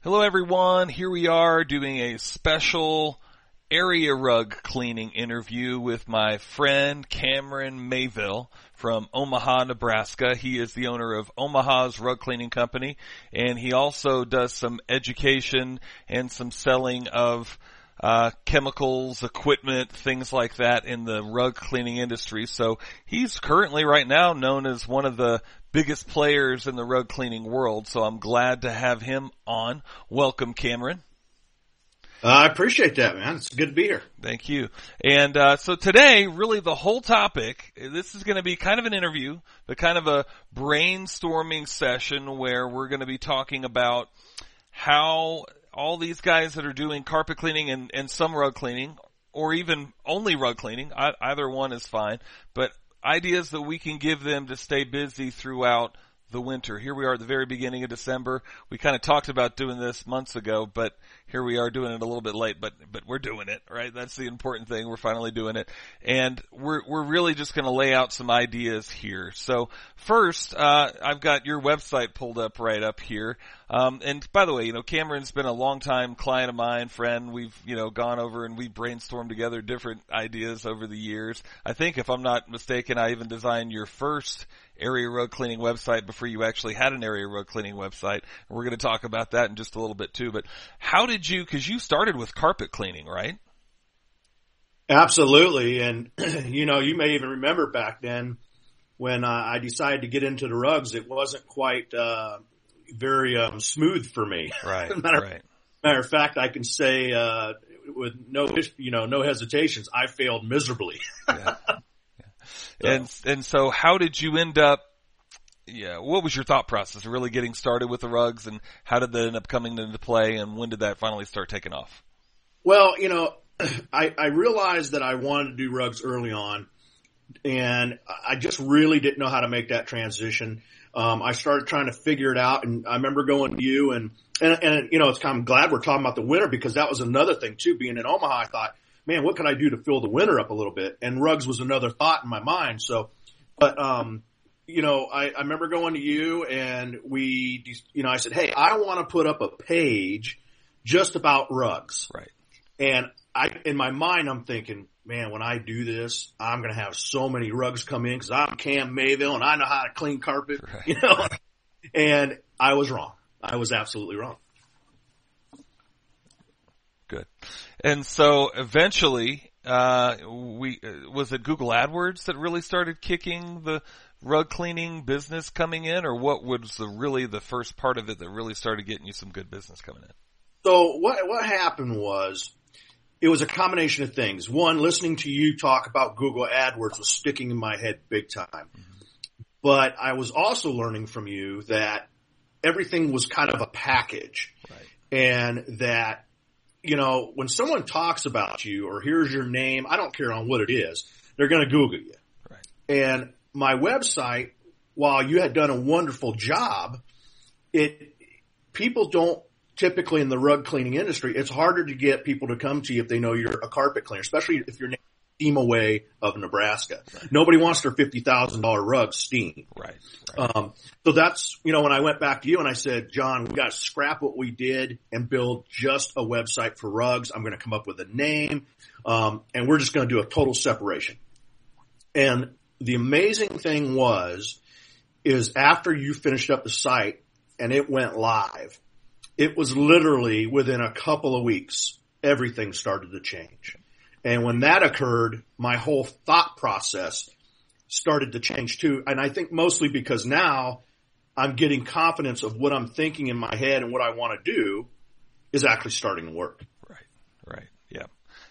Hello everyone, here we are doing a special area rug cleaning interview with my friend Cameron Mayville from Omaha, Nebraska. He is the owner of Omaha's Rug Cleaning Company and he also does some education and some selling of uh, chemicals, equipment, things like that in the rug cleaning industry. So he's currently right now known as one of the biggest players in the rug cleaning world. So I'm glad to have him on. Welcome, Cameron. Uh, I appreciate that, man. It's good to be here. Thank you. And uh, so today, really, the whole topic. This is going to be kind of an interview, but kind of a brainstorming session where we're going to be talking about how all these guys that are doing carpet cleaning and, and some rug cleaning, or even only rug cleaning, either one is fine, but ideas that we can give them to stay busy throughout the winter. Here we are at the very beginning of December. We kind of talked about doing this months ago, but here we are doing it a little bit late, but, but we're doing it, right? That's the important thing. We're finally doing it. And we're, we're really just going to lay out some ideas here. So first, uh, I've got your website pulled up right up here. Um, and by the way, you know, Cameron's been a long time client of mine, friend. We've, you know, gone over and we brainstormed together different ideas over the years. I think if I'm not mistaken, I even designed your first area rug cleaning website before you actually had an area rug cleaning website. And we're going to talk about that in just a little bit too. But how did you, cause you started with carpet cleaning, right? Absolutely. And, you know, you may even remember back then when uh, I decided to get into the rugs, it wasn't quite, uh, very, um, smooth for me. Right. matter, right. matter of fact, I can say, uh, with no, you know, no hesitations, I failed miserably. yeah. So. And and so how did you end up yeah, what was your thought process of really getting started with the rugs and how did that end up coming into play and when did that finally start taking off? Well, you know, I, I realized that I wanted to do rugs early on and I just really didn't know how to make that transition. Um, I started trying to figure it out and I remember going to you and, and, and, you know, it's kind of glad we're talking about the winter because that was another thing too. Being in Omaha, I thought, man, what could I do to fill the winter up a little bit? And rugs was another thought in my mind. So, but, um, you know, I, I remember going to you and we, you know, I said, Hey, I want to put up a page just about rugs. Right. And I, in my mind, I'm thinking, man, when I do this, I'm going to have so many rugs come in because I'm Cam Mayville and I know how to clean carpet, right. you know, and I was wrong. I was absolutely wrong. Good. And so eventually, uh, we, uh, was it Google AdWords that really started kicking the rug cleaning business coming in or what was the really the first part of it that really started getting you some good business coming in? So what, what happened was it was a combination of things. One, listening to you talk about Google AdWords was sticking in my head big time. Mm-hmm. But I was also learning from you that everything was kind of a package right. and that you know, when someone talks about you or hears your name, I don't care on what it is, they're going to Google you. Right. And my website, while you had done a wonderful job, it, people don't typically in the rug cleaning industry, it's harder to get people to come to you if they know you're a carpet cleaner, especially if you're steam away of Nebraska. Right. Nobody wants their fifty thousand dollar rug steam. Right. right. Um, so that's you know when I went back to you and I said, John, we got to scrap what we did and build just a website for rugs. I'm going to come up with a name, um, and we're just going to do a total separation. And the amazing thing was, is after you finished up the site and it went live, it was literally within a couple of weeks, everything started to change. And when that occurred, my whole thought process started to change too. And I think mostly because now I'm getting confidence of what I'm thinking in my head and what I want to do is actually starting to work.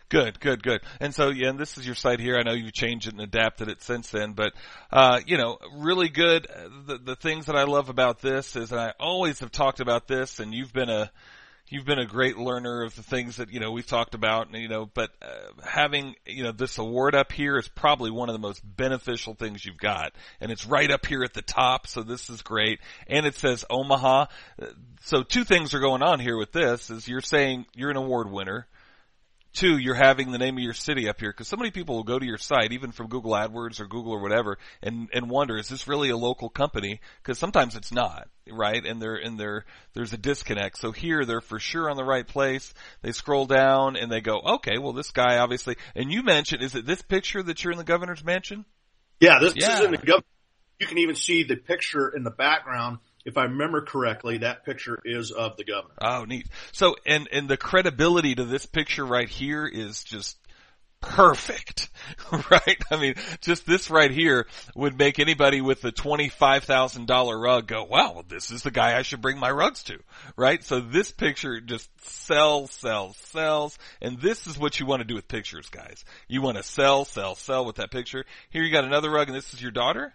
Good, good, good. And so, yeah, and this is your site here. I know you've changed it and adapted it since then, but, uh, you know, really good. The, the things that I love about this is, and I always have talked about this, and you've been a, you've been a great learner of the things that you know we've talked about and you know but uh, having you know this award up here is probably one of the most beneficial things you've got and it's right up here at the top so this is great and it says Omaha so two things are going on here with this is you're saying you're an award winner two, you're having the name of your city up here because so many people will go to your site, even from Google AdWords or Google or whatever, and and wonder is this really a local company? Because sometimes it's not, right? And there and there there's a disconnect. So here they're for sure on the right place. They scroll down and they go, okay, well this guy obviously. And you mentioned, is it this picture that you're in the governor's mansion? Yeah, this, this is in the gov. You can even see the picture in the background. If I remember correctly, that picture is of the governor. Oh, neat. So, and, and the credibility to this picture right here is just perfect, right? I mean, just this right here would make anybody with a $25,000 rug go, wow, this is the guy I should bring my rugs to, right? So this picture just sells, sells, sells, and this is what you want to do with pictures, guys. You want to sell, sell, sell with that picture. Here you got another rug and this is your daughter?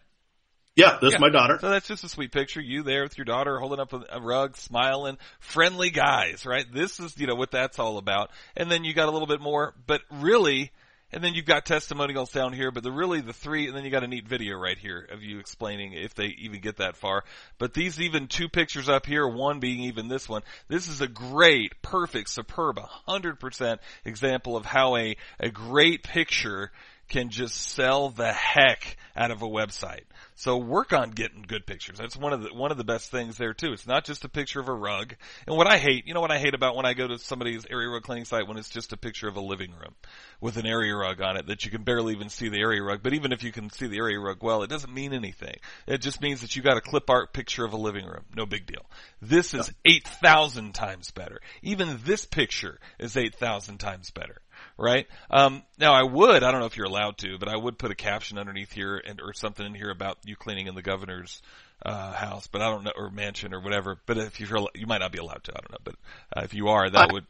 Yeah, this Yeah. my daughter. So that's just a sweet picture. You there with your daughter holding up a, a rug, smiling, friendly guys, right? This is, you know, what that's all about. And then you got a little bit more, but really, and then you've got testimonials down here, but the really the three, and then you got a neat video right here of you explaining if they even get that far. But these even two pictures up here, one being even this one, this is a great, perfect, superb, 100% example of how a, a great picture can just sell the heck out of a website. So work on getting good pictures. That's one of the one of the best things there too. It's not just a picture of a rug. And what I hate, you know what I hate about when I go to somebody's area rug cleaning site when it's just a picture of a living room with an area rug on it that you can barely even see the area rug. But even if you can see the area rug well, it doesn't mean anything. It just means that you got a clip art picture of a living room. No big deal. This is 8,000 times better. Even this picture is 8,000 times better right? Um, now I would, I don't know if you're allowed to, but I would put a caption underneath here and or something in here about you cleaning in the governor's uh, house, but I don't know, or mansion or whatever. But if you're, you might not be allowed to, I don't know. But uh, if you are, that would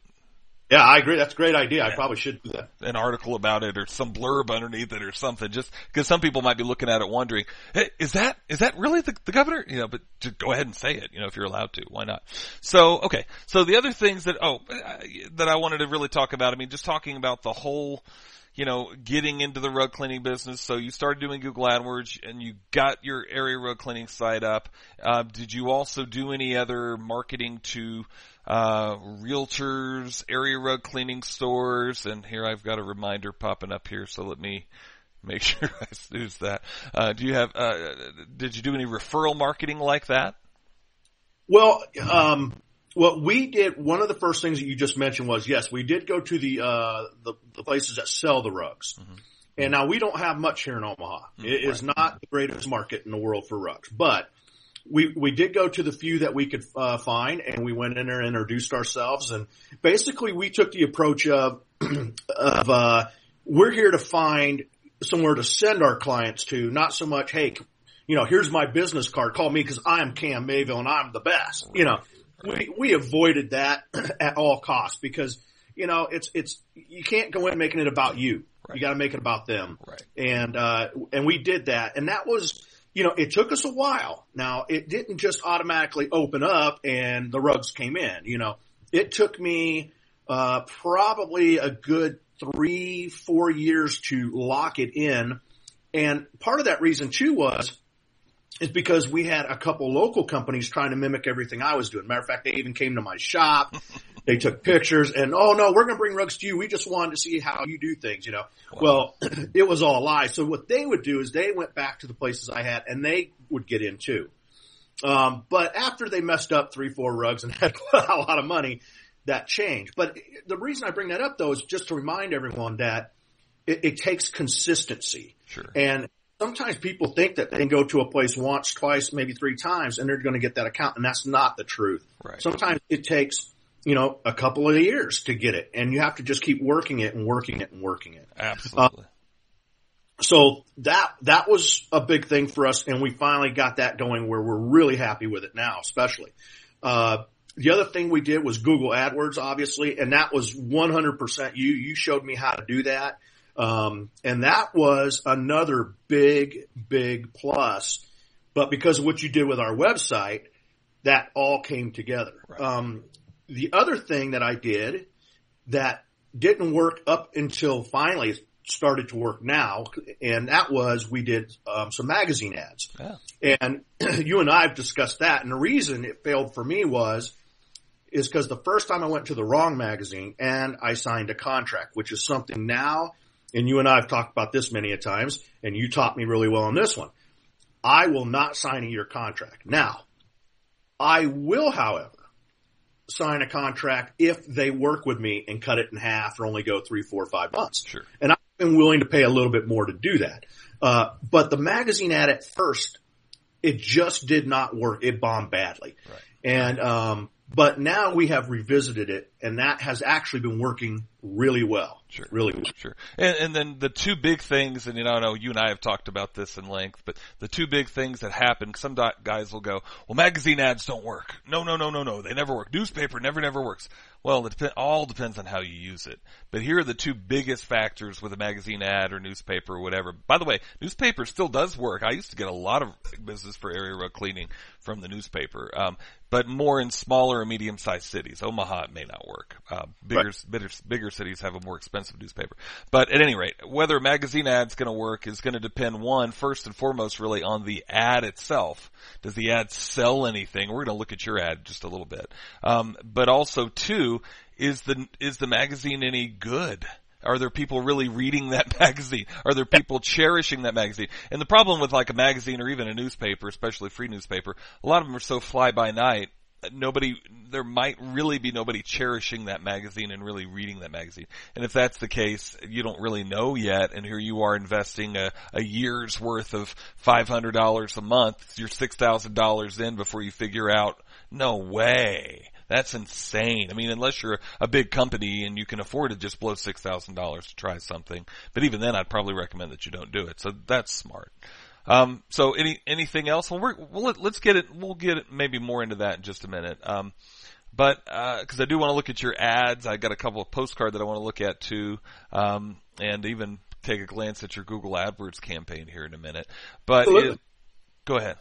Yeah, I agree. That's a great idea. I probably should do that. an article about it or some blurb underneath it or something. Just because some people might be looking at it wondering, hey, is that is that really the, the governor? You know, but just go ahead and say it. You know, if you're allowed to, why not? So okay. So the other things that oh uh, that I wanted to really talk about. I mean, just talking about the whole. You know, getting into the rug cleaning business. So you started doing Google AdWords and you got your area rug cleaning site up. Uh, did you also do any other marketing to uh, realtors, area rug cleaning stores, and here I've got a reminder popping up here, so let me make sure I snooze that. Uh, do you have, uh, did you do any referral marketing like that? Well, um, what we did, one of the first things that you just mentioned was, yes, we did go to the, uh, the, the places that sell the rugs. And now we don't have much here in Omaha. It is not the greatest market in the world for rugs, but we, we did go to the few that we could, uh, find and we went in there and introduced ourselves and basically we took the approach of, of, uh, we're here to find somewhere to send our clients to, not so much, hey, you know, here's my business card. Call me because I'm Cam Mayville and I'm the best. You know, we, we avoided that at all costs because, you know, it's, it's, you can't go in making it about you. Right. You got to make it about them. Right. And, uh, and we did that. And that was, you know, it took us a while. Now it didn't just automatically open up and the rugs came in, you know, it took me, uh, probably a good three, four years to lock it in. And part of that reason too was, is because we had a couple local companies trying to mimic everything I was doing. Matter of fact, they even came to my shop. they took pictures and, oh no, we're going to bring rugs to you. We just wanted to see how you do things, you know. Well, it was all lies. So what they would do is they went back to the places I had and they would get in too. Um, but after they messed up three, four rugs and had a lot of money, that changed. But the reason I bring that up though is just to remind everyone that it, it takes consistency. Sure. And sometimes people think that they can go to a place once, twice, maybe three times and they're going to get that account. And that's not the truth. Right. Sometimes it takes, you know, a couple of years to get it and you have to just keep working it and working it and working it. Absolutely. So that, that was a big thing for us and we finally got that going where we're really happy with it now, especially. Uh, the other thing we did was Google AdWords, obviously, and that was 100% you. You showed me how to do that. Um, and that was another big, big plus. But because of what you did with our website, that all came together. Right. Um, the other thing that I did that didn't work up until finally started to work now, and that was we did um, some magazine ads. Yeah. And you and I have discussed that. And the reason it failed for me was is because the first time I went to the wrong magazine and I signed a contract, which is something now, and you and I have talked about this many a times, and you taught me really well on this one. I will not sign a year contract. Now, I will, however, sign a contract if they work with me and cut it in half or only go three, four, five months. Sure. And I've been willing to pay a little bit more to do that. Uh, but the magazine ad at first, it just did not work. It bombed badly. Right. And, um, but now we have revisited it and that has actually been working really well. Sure. Really well. Sure. And, and then the two big things, and you know, I know you and I have talked about this in length, but the two big things that happen, some guys will go, well, magazine ads don't work. No, no, no, no, no. They never work. Newspaper never, never works. Well, it all depends on how you use it. But here are the two biggest factors with a magazine ad or newspaper or whatever. By the way, newspaper still does work. I used to get a lot of business for area rug cleaning from the newspaper, um, but more in smaller or medium sized cities. Omaha it may not work. Uh, bigger, right. bigger, bigger cities have a more expensive newspaper. But at any rate, whether a magazine ad's going to work is going to depend one, first and foremost, really on the ad itself. Does the ad sell anything? We're going to look at your ad just a little bit. Um, but also two, is the, is the magazine any good? Are there people really reading that magazine? Are there people cherishing that magazine? And the problem with like a magazine or even a newspaper, especially a free newspaper, a lot of them are so fly by night nobody, there might really be nobody cherishing that magazine and really reading that magazine. And if that's the case, you don't really know yet, and here you are investing a, a year's worth of $500 a month, you're $6,000 in before you figure out, no way. That's insane. I mean, unless you're a big company and you can afford to just blow $6,000 to try something. But even then, I'd probably recommend that you don't do it. So that's smart. Um, so any anything else? Well, we're, well let, us get it. We'll get it maybe more into that in just a minute. Um, but because uh, I do want to look at your ads, I got a couple of postcard that I want to look at too, um, and even take a glance at your Google AdWords campaign here in a minute. But it, go ahead.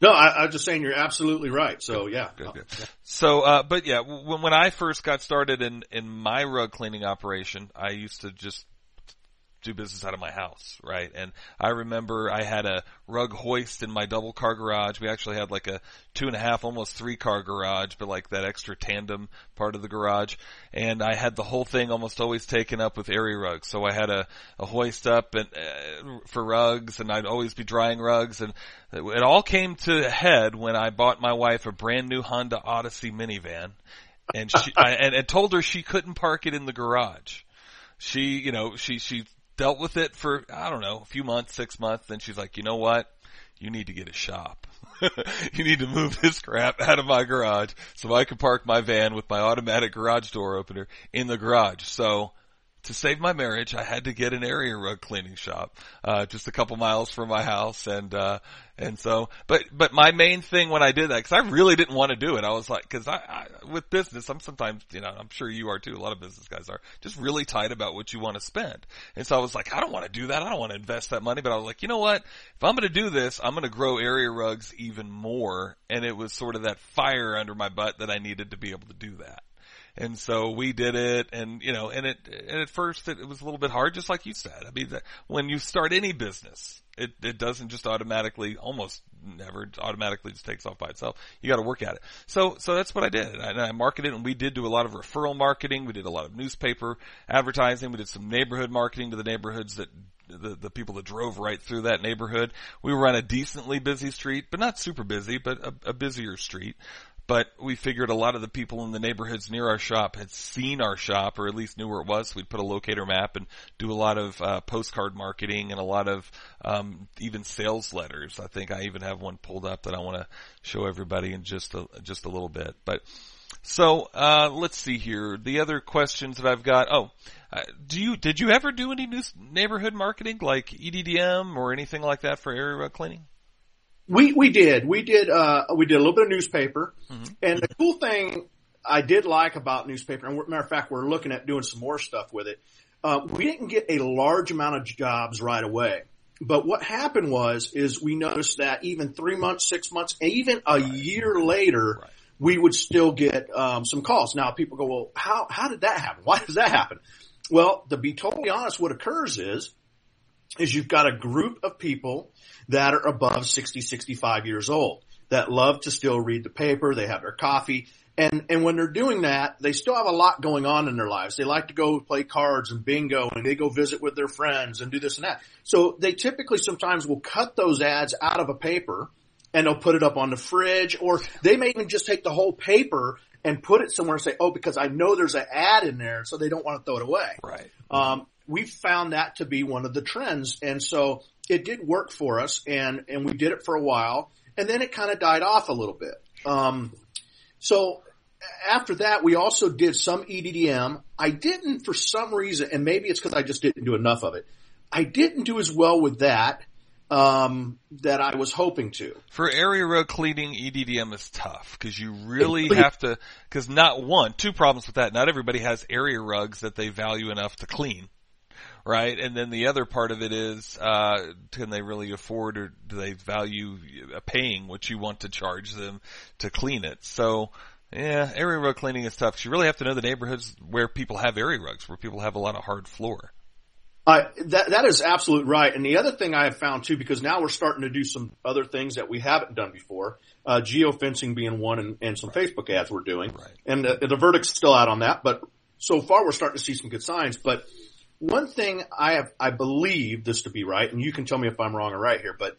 No, I, am just saying you're absolutely right. So good, yeah. Good, good. So, uh, but yeah, when, when I first got started in, in my rug cleaning operation, I used to just do business out of my house, right? And I remember I had a rug hoist in my double car garage. We actually had like a two and a half, almost three car garage, but like that extra tandem part of the garage. And I had the whole thing almost always taken up with area rugs. So I had a, a hoist up and uh, for rugs and I'd always be drying rugs and it all came to a head when I bought my wife a brand new Honda Odyssey minivan and she, I, and, and told her she couldn't park it in the garage she, you know, she, she dealt with it for, I don't know, a few months, six months. Then she's like, you know what? You need to get a shop. you need to move this crap out of my garage so I can park my van with my automatic garage door opener in the garage. So to save my marriage, I had to get an area rug cleaning shop, uh, just a couple miles from my house. And, uh, and so, but, but my main thing when I did that, cause I really didn't want to do it. I was like, cause I, I, with business, I'm sometimes, you know, I'm sure you are too. A lot of business guys are just really tight about what you want to spend. And so I was like, I don't want to do that. I don't want to invest that money, but I was like, you know what? If I'm going to do this, I'm going to grow area rugs even more. And it was sort of that fire under my butt that I needed to be able to do that. And so we did it and, you know, and it, and at first it, it was a little bit hard, just like you said. I mean, that when you start any business, it, it doesn't just automatically, almost never automatically just takes off by itself. You got to work at it. So, so that's what I did. And I, and I marketed and we did do a lot of referral marketing. We did a lot of newspaper advertising. We did some neighborhood marketing to the neighborhoods that the, the people that drove right through that neighborhood. We were on a decently busy street, but not super busy, but a, a busier street but we figured a lot of the people in the neighborhoods near our shop had seen our shop or at least knew where it was. So we'd put a locator map and do a lot of uh, postcard marketing and a lot of um, even sales letters. I think I even have one pulled up that I want to show everybody in just a, just a little bit. But so uh, let's see here. The other questions that I've got. Oh, uh, do you did you ever do any new neighborhood marketing like EDDM or anything like that for area cleaning? We we did we did uh, we did a little bit of newspaper, mm-hmm. and the cool thing I did like about newspaper, and matter of fact, we're looking at doing some more stuff with it. Uh, we didn't get a large amount of jobs right away, but what happened was is we noticed that even three months, six months, even a right. year later. Right. We would still get um, some calls. Now people go, well, how how did that happen? Why does that happen? Well, to be totally honest, what occurs is is you've got a group of people that are above 60, 65 years old that love to still read the paper. They have their coffee And, and when they're doing that, they still have a lot going on in their lives. They like to go play cards and bingo and they go visit with their friends and do this and that. So they typically sometimes will cut those ads out of a paper and they'll put it up on the fridge or they may even just take the whole paper and put it somewhere and say, oh, because I know there's an ad in there, so they don't want to throw it away. Right. Um, we found that to be one of the trends. And so it did work for us and, and we did it for a while and then it kind of died off a little bit. Um, so after that, we also did some EDDM. I didn't for some reason, and maybe it's because I just didn't do enough of it. I didn't do as well with that um, that I was hoping to. For area rug cleaning, EDDM is tough because you really have to. Because not one, two problems with that. Not everybody has area rugs that they value enough to clean right? And then the other part of it is, uh, can they really afford or do they value paying what you want to charge them to clean it? So, yeah, area rug cleaning is tough. You really have to know the neighborhoods where people have area rugs, where people have a lot of hard floor. Uh, that that is absolute right. And the other thing I have found too, because now we're starting to do some other things that we haven't done before, uh, geofencing being one, and, and some right. Facebook ads we're doing. Right. And the, the verdict's still out on that, but so far we're starting to see some good signs. But one thing I have, I believe this to be right, and you can tell me if I'm wrong or right here, but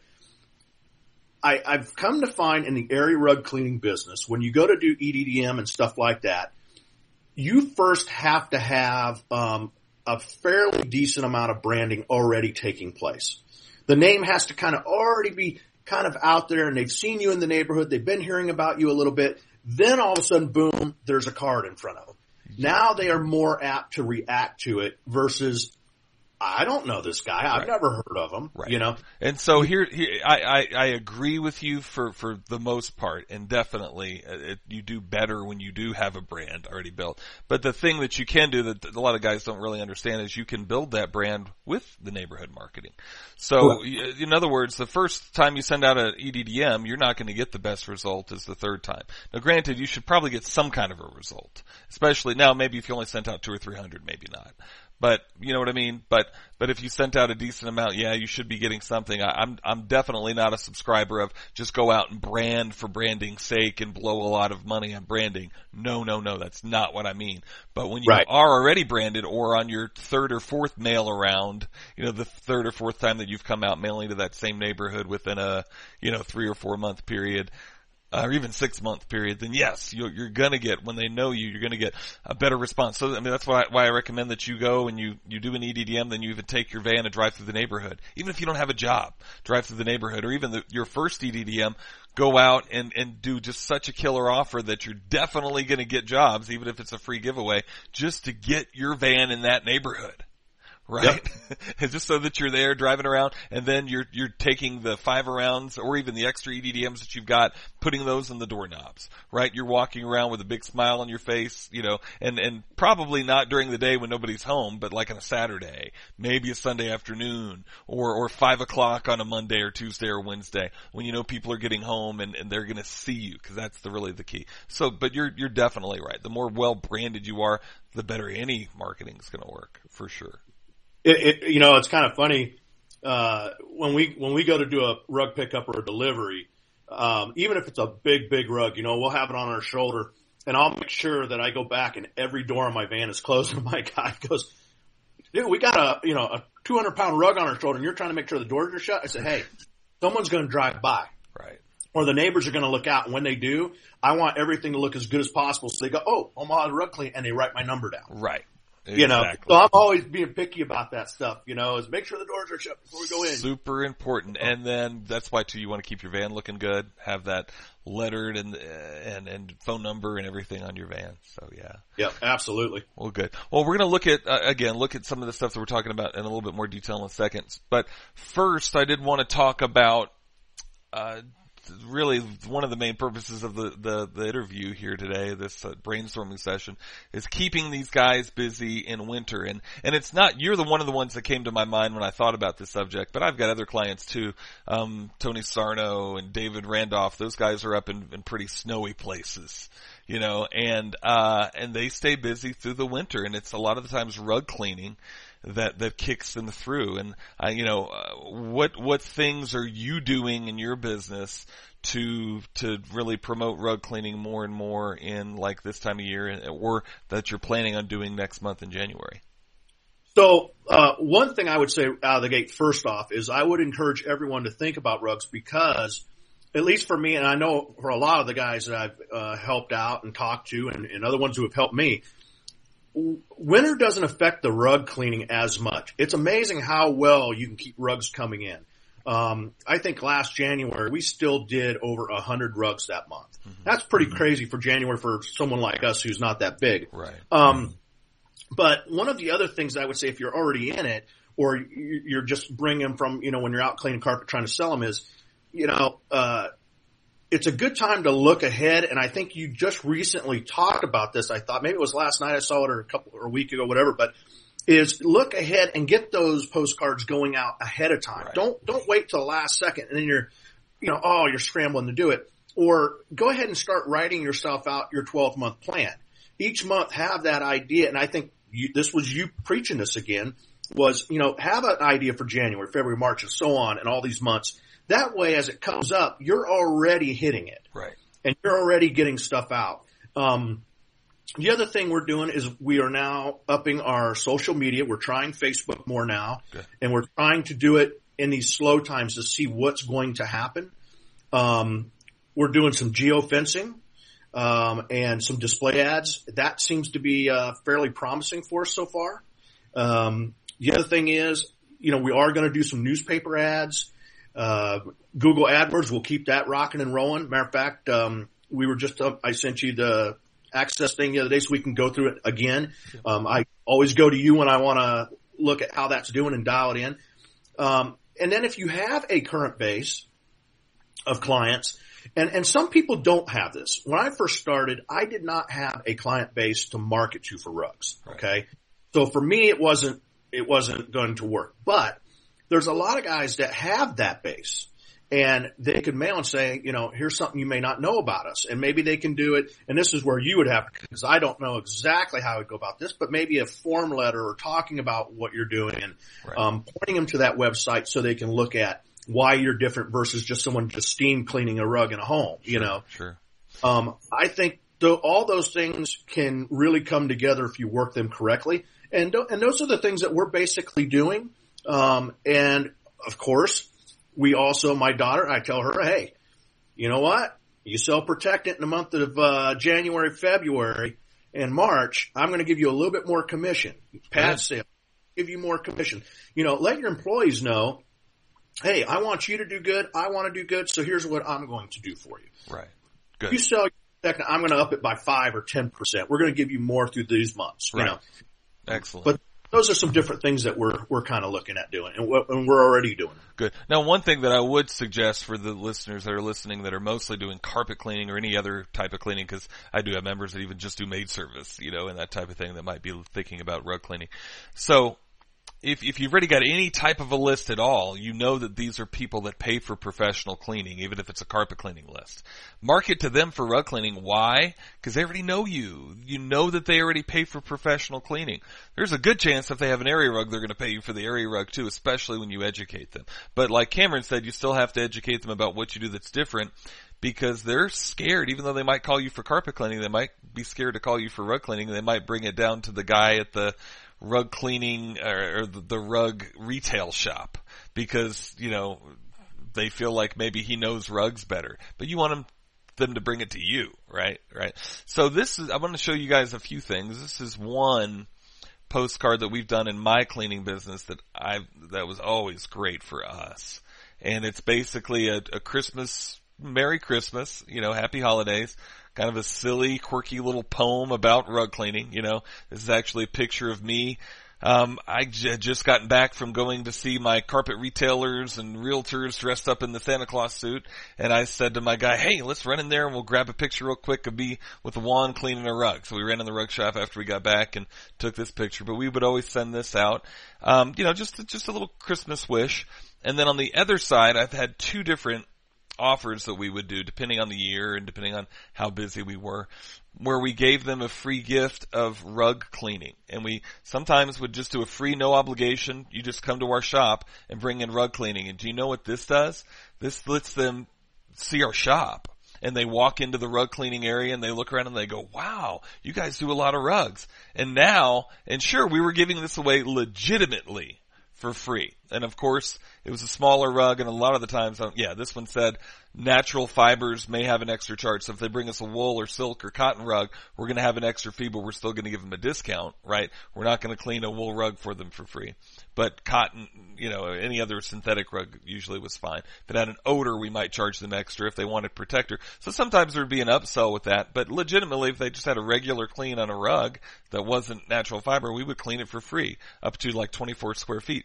I, I've come to find in the area rug cleaning business, when you go to do EDDM and stuff like that, you first have to have um, a fairly decent amount of branding already taking place. The name has to kind of already be kind of out there and they've seen you in the neighborhood. They've been hearing about you a little bit. Then all of a sudden, boom, there's a card in front of them. Now they are more apt to react to it versus I don't know this guy. I've right. never heard of him. Right. You know. And so here, here I, I, I agree with you for for the most part, and definitely uh, it, you do better when you do have a brand already built. But the thing that you can do that a lot of guys don't really understand is you can build that brand with the neighborhood marketing. So in other words, the first time you send out an EDDM, you're not going to get the best result as the third time. Now, granted, you should probably get some kind of a result, especially now. Maybe if you only sent out two or three hundred, maybe not. But you know what I mean. But but if you sent out a decent amount, yeah, you should be getting something. I, I'm I'm definitely not a subscriber of just go out and brand for branding's sake and blow a lot of money on branding. No, no, no, that's not what I mean. But when you right. are already branded or on your third or fourth mail around, you know, the third or fourth time that you've come out mailing to that same neighborhood within a you know three or four month period, uh, or even six month period, then yes, you're, you're gonna get, when they know you, you're gonna get a better response. So, I mean, that's why, why I recommend that you go and you, you do an EDDM, then you even take your van and drive through the neighborhood. Even if you don't have a job, drive through the neighborhood, or even the, your first EDDM, go out and, and do just such a killer offer that you're definitely gonna get jobs, even if it's a free giveaway, just to get your van in that neighborhood right? Yep. just so that you're there driving around and then you're, you're taking the five rounds or even the extra EDDMs that you've got, putting those in the doorknobs, right? You're walking around with a big smile on your face, you know, and, and probably not during the day when nobody's home, but like on a Saturday, maybe a Sunday afternoon or, or five o'clock on a Monday or Tuesday or Wednesday when you know people are getting home and, and they're going to see you because that's the really the key. So, but you're, you're definitely right. The more well branded you are, the better any marketing is going to work for sure it, it, you know, it's kind of funny, uh, when we, when we go to do a rug pickup or a delivery, um, even if it's a big, big rug, you know, we'll have it on our shoulder and I'll make sure that I go back and every door on my van is closed and my guy goes, dude, we got a, you know, a 200 pound rug on our shoulder and you're trying to make sure the doors are shut. I said, Hey, someone's going to drive by. Right. Or the neighbors are going to look out. And when they do, I want everything to look as good as possible. So they go, Oh, Omaha rug clean and they write my number down. Right. Exactly. You know, so I'm always being picky about that stuff. You know, is make sure the doors are shut before we go in. Super important, and then that's why too you want to keep your van looking good. Have that lettered and and and phone number and everything on your van. So yeah. Yeah, absolutely. Well, good. Well, we're gonna look at uh, again look at some of the stuff that we're talking about in a little bit more detail in a second. But first, I did want to talk about. Uh, really one of the main purposes of the, the, the interview here today, this uh, brainstorming session, is keeping these guys busy in winter. And, and it's not, you're the one of the ones that came to my mind when I thought about this subject, but I've got other clients too. Um, Tony Sarno and David Randolph, those guys are up in, in pretty snowy places you know, and, uh, and they stay busy through the winter and it's a lot of the times rug cleaning that that kicks them through. And uh, you know, uh, what what things are you doing in your business to to really promote rug cleaning more and more in like this time of year, or that you're planning on doing next month in January? So uh, one thing I would say out of the gate, first off, is I would encourage everyone to think about rugs because, at least for me, and I know for a lot of the guys that I've uh, helped out and talked to, and, and other ones who have helped me, winter doesn't affect the rug cleaning as much. It's amazing how well you can keep rugs coming in. Um, I think last January we still did over a hundred rugs that month. Mm-hmm. That's pretty mm-hmm. crazy for January for someone like us who's not that big. Right. Um, but one of the other things I would say if you're already in it or you're just bringing them from, you know, when you're out cleaning carpet trying to sell them is, you know, uh, it's a good time to look ahead. And I think you just recently talked about this. I thought maybe it was last night I saw it or a couple or a week ago, whatever, but is look ahead and get those postcards going out ahead of time. Right. Don't, don't wait till the last second and then you're, you know, oh, you're scrambling to do it or go ahead and start writing yourself out your 12 month plan. Each month have that idea. And I think you, this was you preaching this again was, you know, have an idea for January, February, March, and so on, and all these months. That way, as it comes up, you're already hitting it. Right. And you're already getting stuff out. Um, the other thing we're doing is we are now upping our social media. We're trying Facebook more now, Good. and we're trying to do it in these slow times to see what's going to happen. Um, we're doing some geofencing um, and some display ads. That seems to be uh, fairly promising for us so far. Um, the other thing is, you know, we are going to do some newspaper ads. Uh, Google AdWords, we'll keep that rocking and rolling. Matter of fact, um, we were just, uh, I sent you the access thing the other day so we can go through it again. Um, I always go to you when I want to look at how that's doing and dial it in. Um, and then if you have a current base of clients, and, and some people don't have this. When I first started, I did not have a client base to market to for rugs. Okay. So for me, it wasn't, it wasn't going to work, but there's a lot of guys that have that base and they could mail and say, you know, here's something you may not know about us. And maybe they can do it. And this is where you would have, because I don't know exactly how I would go about this, but maybe a form letter or talking about what you're doing and right. um, pointing them to that website so they can look at why you're different versus just someone just steam cleaning a rug in a home, you know? Sure. Um, I think th- all those things can really come together if you work them correctly. And, and those are the things that we're basically doing. Um, and of course, we also, my daughter, I tell her, hey, you know what? You sell protectant in the month of, uh, January, February, and March. I'm going to give you a little bit more commission. Pass sale. Give you more commission. You know, let your employees know hey, I want you to do good. I want to do good. So here's what I'm going to do for you. Right. Good. You sell I'm going to up it by five or 10%. We're going to give you more through these months, right. you know. Excellent. But those are some different things that we're we're kind of looking at doing, and, and we're already doing. Good. Now, one thing that I would suggest for the listeners that are listening that are mostly doing carpet cleaning or any other type of cleaning, because I do have members that even just do maid service, you know, and that type of thing that might be thinking about rug cleaning. So if, if you've already got any type of a list at all, you know that these are people that pay for professional cleaning, even if it's a carpet cleaning list. Market to them for rug cleaning. Why? Because they already know you. You know that they already pay for professional cleaning. There's a good chance if they have an area rug, they're going to pay you for the area rug too, especially when you educate them. But like Cameron said, you still have to educate them about what you do that's different because they're scared, even though they might call you for carpet cleaning, they might be scared to call you for rug cleaning. They might bring it down to the guy at the rug cleaning or, or the rug retail shop because, you know, they feel like maybe he knows rugs better, but you want him them to bring it to you, right? Right. So this is, I want to show you guys a few things. This is one postcard that we've done in my cleaning business that I, that was always great for us. And it's basically a, a Christmas, Merry Christmas, you know, Happy Holidays kind of a silly, quirky little poem about rug cleaning. You know, this is actually a picture of me. Um, I just gotten back from going to see my carpet retailers and realtors dressed up in the Santa Claus suit, and I said to my guy, "Hey, let's run in there and we'll grab a picture real quick of me with a wand cleaning a rug." So we ran in the rug shop after we got back and took this picture. But we would always send this out, um, you know, just just a little Christmas wish. And then on the other side, I've had two different offers that we would do depending on the year and depending on how busy we were where we gave them a free gift of rug cleaning. And we sometimes would just do a free, no obligation. You just come to our shop and bring in rug cleaning. And do you know what this does? This lets them see our shop. And they walk into the rug cleaning area and they look around and they go, wow, you guys do a lot of rugs. And now, and sure, we were giving this away legitimately for free. And of course, it was a smaller rug and a lot of the times, um, yeah, this one said natural fibers may have an extra charge. So if they bring us a wool or silk or cotton rug, we're going to have an extra fee, but we're still going to give them a discount, right? We're not going to clean a wool rug for them for free. But cotton, you know, any other synthetic rug usually was fine. If it had an odor, we might charge them extra if they wanted protector. So sometimes there'd be an upsell with that, but legitimately if they just had a regular clean on a rug that wasn't natural fiber, we would clean it for free up to like 24 square feet.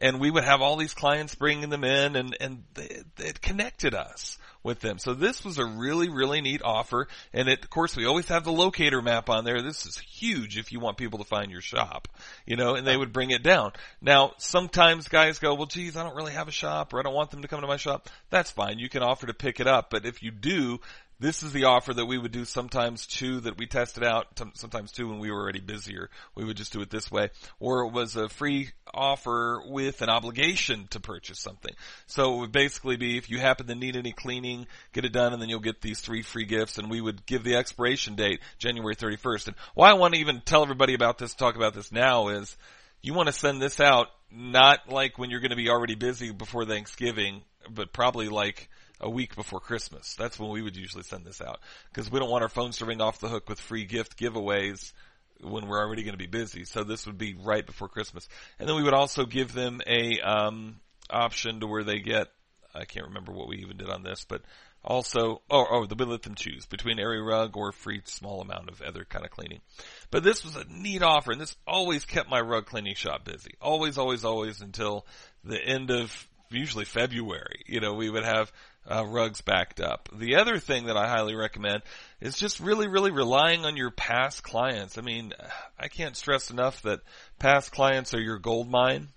And we would have all these clients bringing them in and, and they, it connected us with them. So this was a really, really neat offer. And it, of course, we always have the locator map on there. This is huge if you want people to find your shop, you know, and they would bring it down. Now, sometimes guys go, well, geez, I don't really have a shop or I don't want them to come to my shop. That's fine. You can offer to pick it up. But if you do, this is the offer that we would do sometimes too that we tested out sometimes too when we were already busier. We would just do it this way. Or it was a free offer with an obligation to purchase something. So it would basically be if you happen to need any cleaning, get it done and then you'll get these three free gifts and we would give the expiration date January 31st. And why I want to even tell everybody about this, talk about this now is you want to send this out not like when you're going to be already busy before Thanksgiving, but probably like a week before Christmas. That's when we would usually send this out because we don't want our phones to ring off the hook with free gift giveaways when we're already going to be busy. So this would be right before Christmas. And then we would also give them a um, option to where they get I can't remember what we even did on this, but also oh oh we let them choose between area rug or free small amount of other kind of cleaning. But this was a neat offer and this always kept my rug cleaning shop busy. Always, always, always until the end of usually February. You know, we would have uh, rugs backed up. The other thing that I highly recommend is just really, really relying on your past clients. I mean, I can't stress enough that past clients are your gold mine.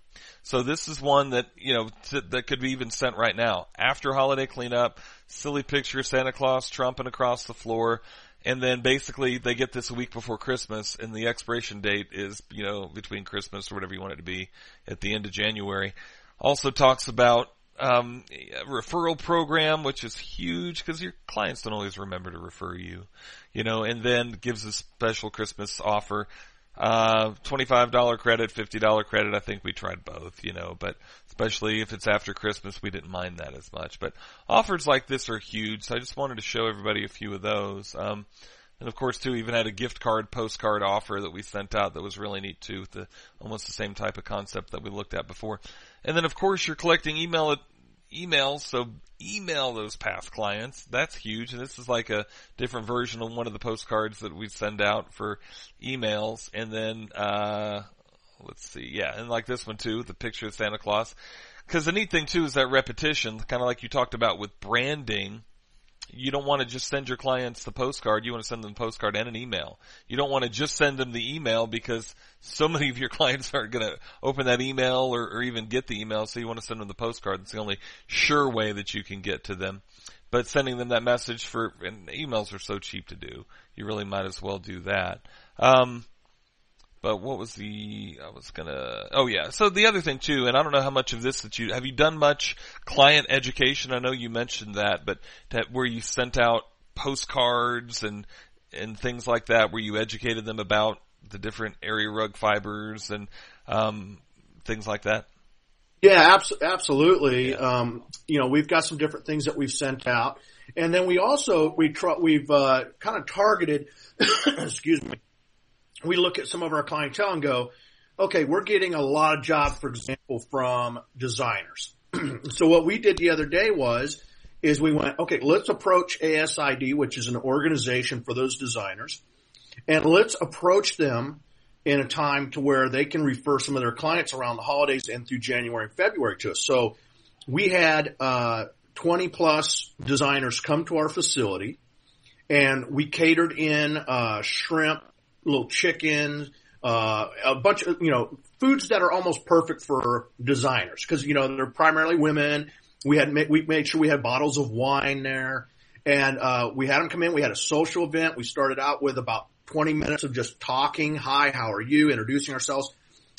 So this is one that, you know, t- that could be even sent right now. After holiday cleanup, silly picture of Santa Claus trumping across the floor. And then basically they get this a week before Christmas and the expiration date is, you know, between Christmas or whatever you want it to be at the end of January. Also talks about um, referral program, which is huge because your clients don't always remember to refer you, you know, and then gives a special Christmas offer. Uh, $25 credit, $50 credit. I think we tried both, you know, but especially if it's after Christmas, we didn't mind that as much. But offers like this are huge. So I just wanted to show everybody a few of those. Um, and of course too, even had a gift card postcard offer that we sent out that was really neat too, the, almost the same type of concept that we looked at before. And then of course you're collecting email emails, so email those past clients. That's huge. And this is like a different version of one of the postcards that we send out for emails. And then, uh, let's see. Yeah. And like this one too, the picture of Santa Claus. Cause the neat thing too is that repetition, kind of like you talked about with branding you don't want to just send your clients the postcard. You want to send them the postcard and an email. You don't want to just send them the email because so many of your clients aren't going to open that email or, or even get the email. So you want to send them the postcard. It's the only sure way that you can get to them. But sending them that message for, and emails are so cheap to do. You really might as well do that. Um, but what was the, I was gonna, oh yeah. So the other thing too, and I don't know how much of this that you, have you done much client education? I know you mentioned that, but that where you sent out postcards and, and things like that where you educated them about the different area rug fibers and, um, things like that? Yeah, abs- absolutely. Yeah. Um, you know, we've got some different things that we've sent out. And then we also, we tr- we've, uh, kind of targeted, excuse me, we look at some of our clientele and go, okay, we're getting a lot of jobs, for example, from designers. so what we did the other day was, is we went, okay, let's approach ASID, which is an organization for those designers, and let's approach them in a time to where they can refer some of their clients around the holidays and through January and February to us. So we had, uh, 20 plus designers come to our facility and we catered in, uh, shrimp, little chicken, uh, a bunch of, you know, foods that are almost perfect for designers because, you know, they're primarily women We had we made sure we had bottles of wine there, and uh, we had them come in. We had a social event. We started out with about 20 minutes of just talking. Hi, how are you? Introducing ourselves.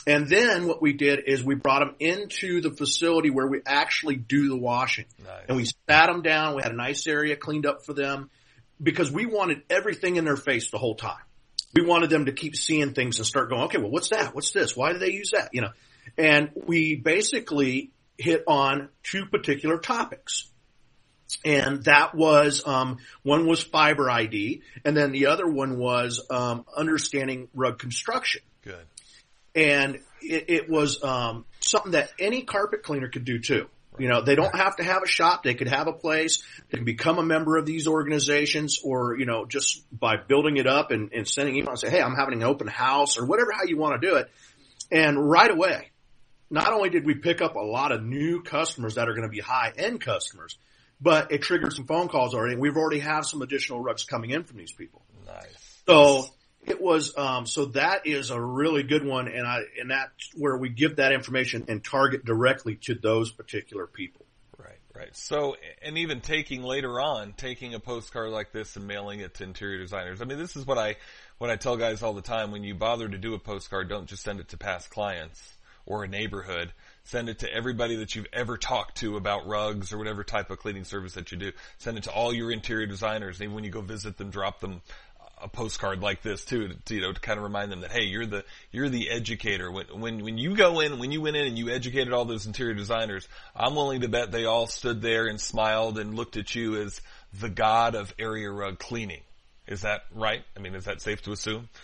And then what we did is we brought them into the facility where we actually do the washing. Nice. And we sat them down. We had a nice area cleaned up for them because we wanted everything in their face the whole time. We wanted them to keep seeing things and start going, okay, well, what's that? What's this? Why do they use that? You know, and we basically hit on two particular topics. And that was, um, one was fiber ID and then the other one was, um, understanding rug construction Good. and it, it was um, something that any carpet cleaner could do too. You know, they don't have to have a shop. They could have a place. They can become a member of these organizations or, you know, just by building it up and, and sending email and say, Hey, I'm having an open house or whatever, how you want to do it. And right away, not only did we pick up a lot of new customers that are going to be high end customers, but it triggered some phone calls already. And we've already have some additional rugs coming in from these people. Nice. So it was, um, so that is a really good one. And I, and that's where we give that information and target directly to those particular people. Right, right. So, and even taking later on, taking a postcard like this and mailing it to interior designers. I mean, this is what I, what I tell guys all the time. When you bother to do a postcard, don't just send it to past clients or a neighborhood. Send it to everybody that you've ever talked to about rugs or whatever type of cleaning service that you do. Send it to all your interior designers. Even when you go visit them, drop them a postcard like this too, to, you know, to kind of remind them that hey, you're the you're the educator. When when when you go in, when you went in and you educated all those interior designers, I'm willing to bet they all stood there and smiled and looked at you as the god of area rug cleaning. Is that right? I mean, is that safe to assume?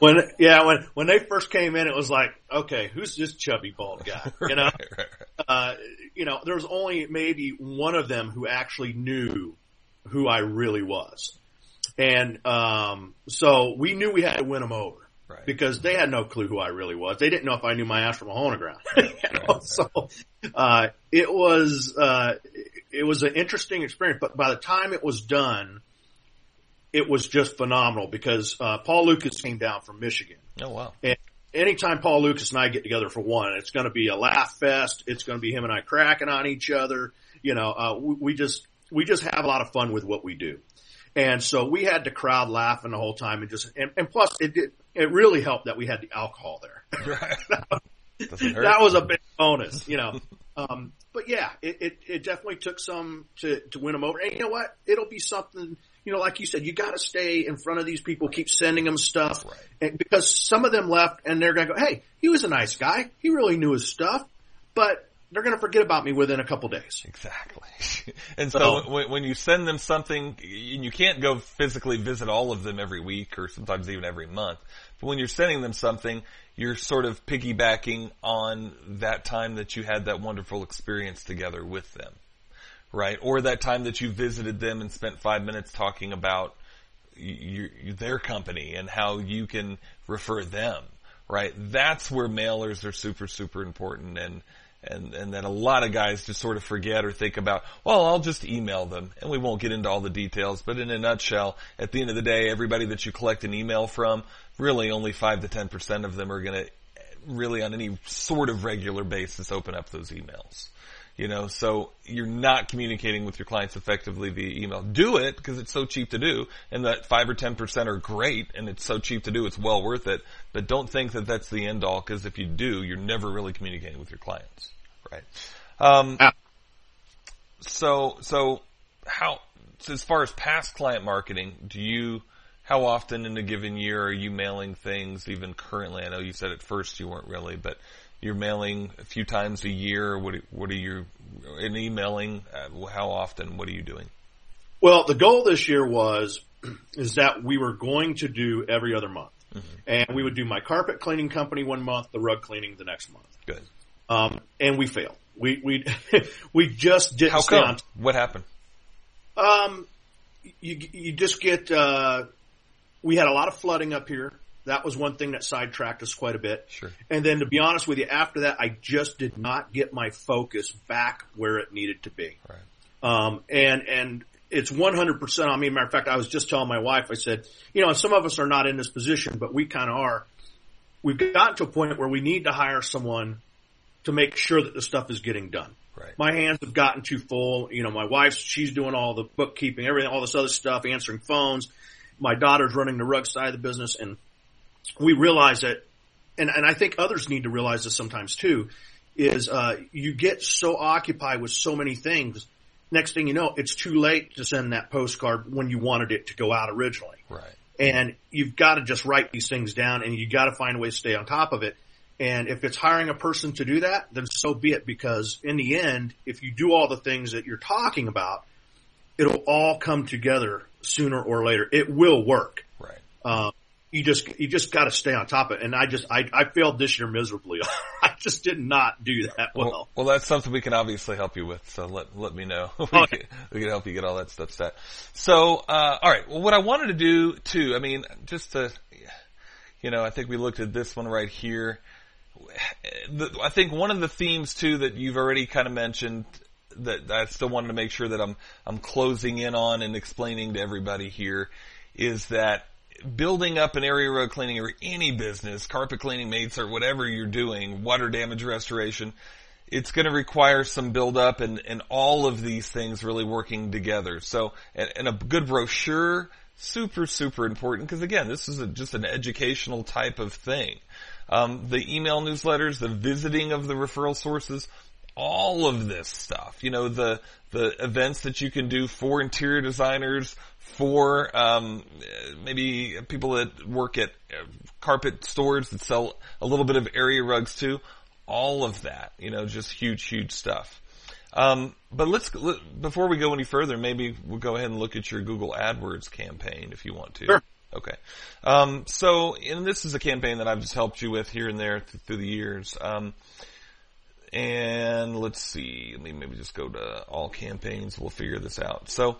When, yeah, when, when they first came in, it was like, okay, who's this chubby bald guy? You know, Right, right, right. uh, you know, there was only maybe one of them who actually knew who I really was. And, um, so we knew we had to win them over. Right. Because they had no clue who I really was. They didn't know if I knew my ass from a hole in the ground. You know, So, uh, it was, uh, it was an interesting experience, but by the time it was done, it was just phenomenal because, uh, Paul Lucas came down from Michigan. Oh wow. And anytime Paul Lucas and I get together for one, it's going to be a laugh fest. It's going to be him and I cracking on each other. You know, uh, we, we just, we just have a lot of fun with what we do. And so we had the crowd laughing the whole time and just, and, and plus it did, it really helped that we had the alcohol there. Right. That was a big bonus, you know. Um, but yeah, it, it, it definitely took some to, to win them over. And you know what? It'll be something, you know, like you said, you got to stay in front of these people, keep sending them stuff, Right. and because some of them left and they're going to go, hey, he was a nice guy, he really knew his stuff, but they're going to forget about me within a couple days. Exactly. and so So- when, when you send them something, and you can't go physically visit all of them every week or sometimes even every month, but when you're sending them something, you're sort of piggybacking on that time that you had that wonderful experience together with them. Right? Or that time that you visited them and spent five minutes talking about y y their company and how you can refer them. Right? That's where mailers are super, super important and and and a lot of guys just sort of forget or think about, well, I'll just email them, and we won't get into all the details. But in a nutshell, at the end of the day, everybody that you collect an email from, really only five to ten percent of them are going to really on any sort of regular basis open up those emails. You know, so you're not communicating with your clients effectively via email. Do it because it's so cheap to do, and that five or ten percent are great, and it's so cheap to do, it's well worth it. But don't think that that's the end all, because if you do, you're never really communicating with your clients, right? Um, Ah. so, so how, so as far as past client marketing, do you, how often in a given year are you mailing things even currently? I know you said at first you weren't really, but you're mailing a few times a year. What, are- what are you, in emailing, uh, how often, what are you doing? Well, the goal this year was, is that we were going to do every other month. And we would do my carpet cleaning company one month, the rug cleaning the next month. Good. Um, and we failed. We, we, we just didn't How come? What happened? Um, you you just get. Uh, we had a lot of flooding up here. That was one thing that sidetracked us quite a bit. Sure. And then to be honest with you, after that, I just did not get my focus back where it needed to be. Right. Um, and and it's 100% on me. Matter of fact, I was just telling my wife, I said, you know, some of us are not in this position, but we kind of are. We've gotten to a point where we need to hire someone to make sure that the stuff is getting done. Right. My hands have gotten too full. You know, my wife's, she's doing all the bookkeeping, everything, all this other stuff, answering phones. My daughter's running the rug side of the business and we realize that, and, and I think others need to realize this sometimes too, is, uh, you get so occupied with so many things. Next thing you know, it's too late to send that postcard when you wanted it to go out originally. Right. And you've got to just write these things down and you've got to find a way to stay on top of it. And if it's hiring a person to do that, then so be it because in the end, if you do all the things that you're talking about, it'll all come together sooner or later. It will work. Right. Um, you just, you just got to stay on top of it. And I just, I, I failed this year miserably. I just did not do that well. Well, well, that's something we can obviously help you with. So let, let me know. we, Oh, can, we can help you get all that stuff set. So, uh, all right. Well, what I wanted to do too, I mean, just to, you know, I think we looked at this one right here. The, I think one of the themes too that you've already kind of mentioned that I still wanted to make sure that I'm, I'm closing in on and explaining to everybody here is that building up an area rug cleaning or any business, carpet cleaning, mates or whatever you're doing, water damage restoration, it's going to require some build up and, and all of these things really working together. So, and, and a good brochure, super, super important because again, this is a, just an educational type of thing. Um, the email newsletters, the visiting of the referral sources, all of this stuff, you know, the, the events that you can do for interior designers, for, um, maybe people that work at uh, carpet stores that sell a little bit of area rugs too. All of that, you know, just huge, huge stuff. Um, but let's, let, before we go any further, maybe we'll go ahead and look at your Google AdWords campaign if you want to. Sure. Okay. Um, so, and this is a campaign that I've just helped you with here and there th- through the years. Um, and let's see, let me maybe just go to all campaigns. We'll figure this out. So,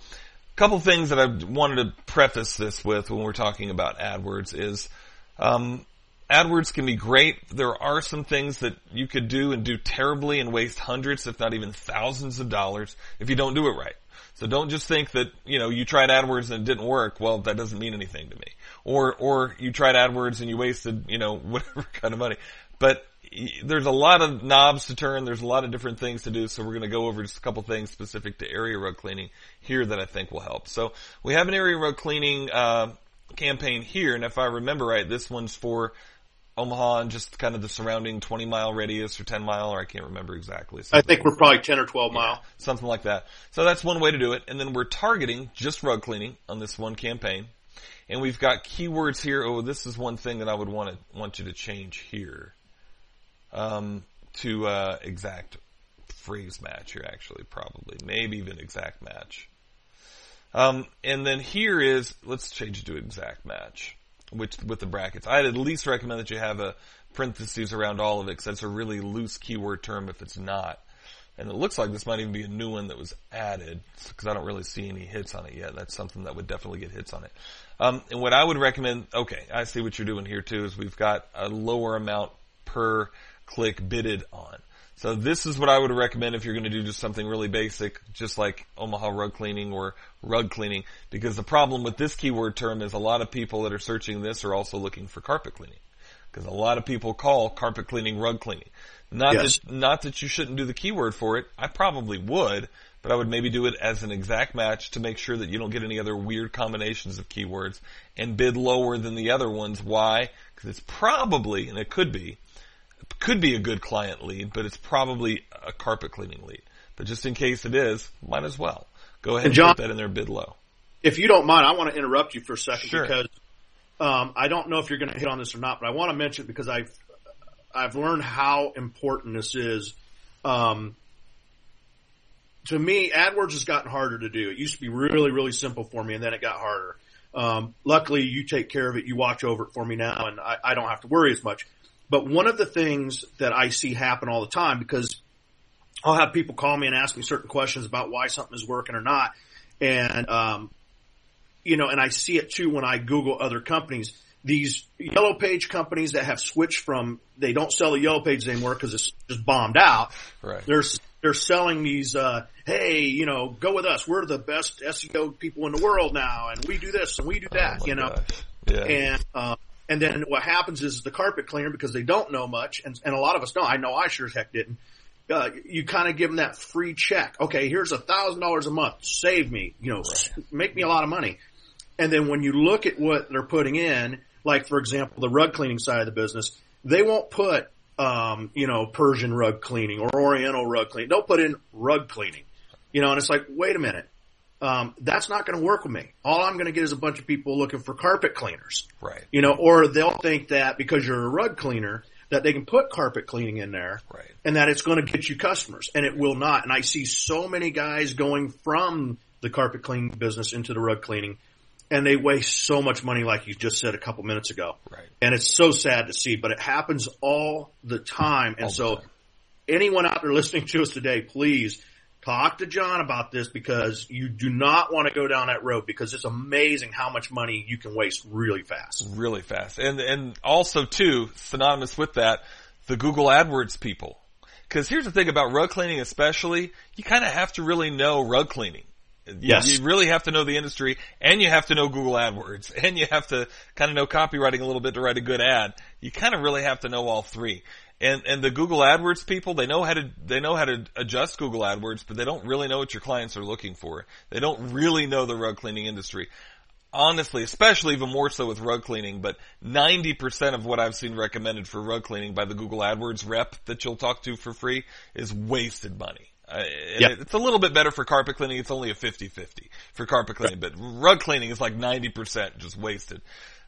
couple things that I wanted to preface this with when we're talking about AdWords is, um, AdWords can be great. There are some things that you could do and do terribly and waste hundreds, if not even thousands of dollars if you don't do it right. So don't just think that, you know, you tried AdWords and it didn't work. Well, that doesn't mean anything to me. Or, or you tried AdWords and you wasted, you know, whatever kind of money. But there's a lot of knobs to turn. There's a lot of different things to do. So we're going to go over just a couple things specific to area rug cleaning here that I think will help. So we have an area rug cleaning, uh, campaign here. And if I remember right, this one's for Omaha and just kind of the surrounding 20 mile radius or 10 mile, or I can't remember exactly. I think we're probably 10 or 12 mile. Something like that. So that's one way to do it. And then we're targeting just rug cleaning on this one campaign. And we've got keywords here. Oh, this is one thing that I would want to, want you to change here. Um, to, uh, exact phrase match here actually, probably. Maybe even exact match. Um, and then here is, let's change it to exact match which with the brackets. I'd at least recommend that you have a parentheses around all of it because that's a really loose keyword term if it's not. And it looks like this might even be a new one that was added because I don't really see any hits on it yet. That's something that would definitely get hits on it. Um, and what I would recommend, okay, I see what you're doing here too, is we've got a lower amount per click bidded on. So this is what I would recommend if you're going to do just something really basic, just like Omaha rug cleaning or rug cleaning, because the problem with this keyword term is a lot of people that are searching this are also looking for carpet cleaning. Because a lot of people call carpet cleaning rug cleaning. Not Yes. that, not that you shouldn't do the keyword for it. I probably would, but I would maybe do it as an exact match to make sure that you don't get any other weird combinations of keywords and bid lower than the other ones. Why? Because it's probably, and it could be, could be a good client lead, but it's probably a carpet cleaning lead. But just in case it is, might as well. Go ahead and, And put that in there bid low. If you don't mind, I want to interrupt you for a second Sure. because um, I don't know if you're going to hit on this or not, but I want to mention it because I've I've learned how important this is. Um, to me, AdWords has gotten harder to do. It used to be really, really simple for me, and then it got harder. Um, luckily, you take care of it. You watch over it for me now, and I, I don't have to worry as much. But one of the things that I see happen all the time because I'll have people call me and ask me certain questions about why something is working or not. And, um, you know, and I see it too when I Google other companies. These yellow page companies that have switched from, they don't sell the yellow pages anymore because it's just bombed out. Right. They're, they're selling these, uh, hey, you know, go with us. We're the best SEO people in the world now and we do this and we do that, Oh you know. gosh. Yeah. And, uh, and then what happens is the carpet cleaner, because they don't know much, and, and a lot of us don't, I know I sure as heck didn't, uh, you kind of give them that free check. Okay, here's a thousand dollars a month. Save me, you know, make me a lot of money. And then when you look at what they're putting in, like for example, the rug cleaning side of the business, they won't put, um, you know, Persian rug cleaning or Oriental rug cleaning. They'll put in rug cleaning, you know, and it's like, wait a minute. Um, that's not going to work with me. All I'm going to get is a bunch of people looking for carpet cleaners. Right. You know, or they'll think that because you're a rug cleaner, that they can put carpet cleaning in there right. and that it's going to get you customers and it will not. And I see so many guys going from the carpet cleaning business into the rug cleaning and they waste so much money like you just said a couple minutes ago. Right. And it's so sad to see, but it happens all the time. And all so time. anyone out there listening to us today, please talk to John about this because you do not want to go down that road because it's amazing how much money you can waste really fast. Really fast. And, and also too, synonymous with that, the Google AdWords people. Cause here's the thing about rug cleaning especially, you kind of have to really know rug cleaning. Yes. You really have to know the industry and you have to know Google AdWords and you have to kind of know copywriting a little bit to write a good ad. You kind of really have to know all three. And, and the Google AdWords people, they know how to, they know how to adjust Google AdWords, but they don't really know what your clients are looking for. They don't really know the rug cleaning industry. Honestly, especially even more so with rug cleaning, but 90% of what I've seen recommended for rug cleaning by the Google AdWords rep that you'll talk to for free is wasted money. Uh, Yep. It's a little bit better for carpet cleaning. It's only a 50-50 for carpet cleaning, but rug cleaning is like 90% just wasted.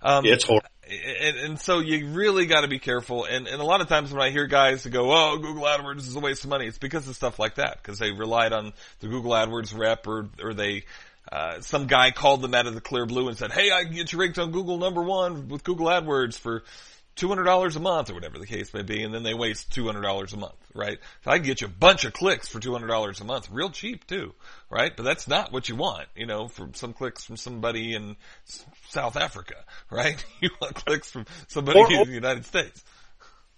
Um, It's horrible. and, and so you really got to be careful. And, and a lot of times when I hear guys go, "Oh, Google AdWords is a waste of money," it's because of stuff like that. Because they relied on the Google AdWords rep, or or they uh, some guy called them out of the clear blue and said, "Hey, I can get you ranked on Google number one with Google AdWords for." Two hundred dollars a month, or whatever the case may be, and then they waste two hundred dollars a month, right? So I can get you a bunch of clicks for two hundred dollars a month, real cheap too, right? But that's not what you want, you know, from some clicks from somebody in South Africa, right? You want clicks from somebody Or- in the United States,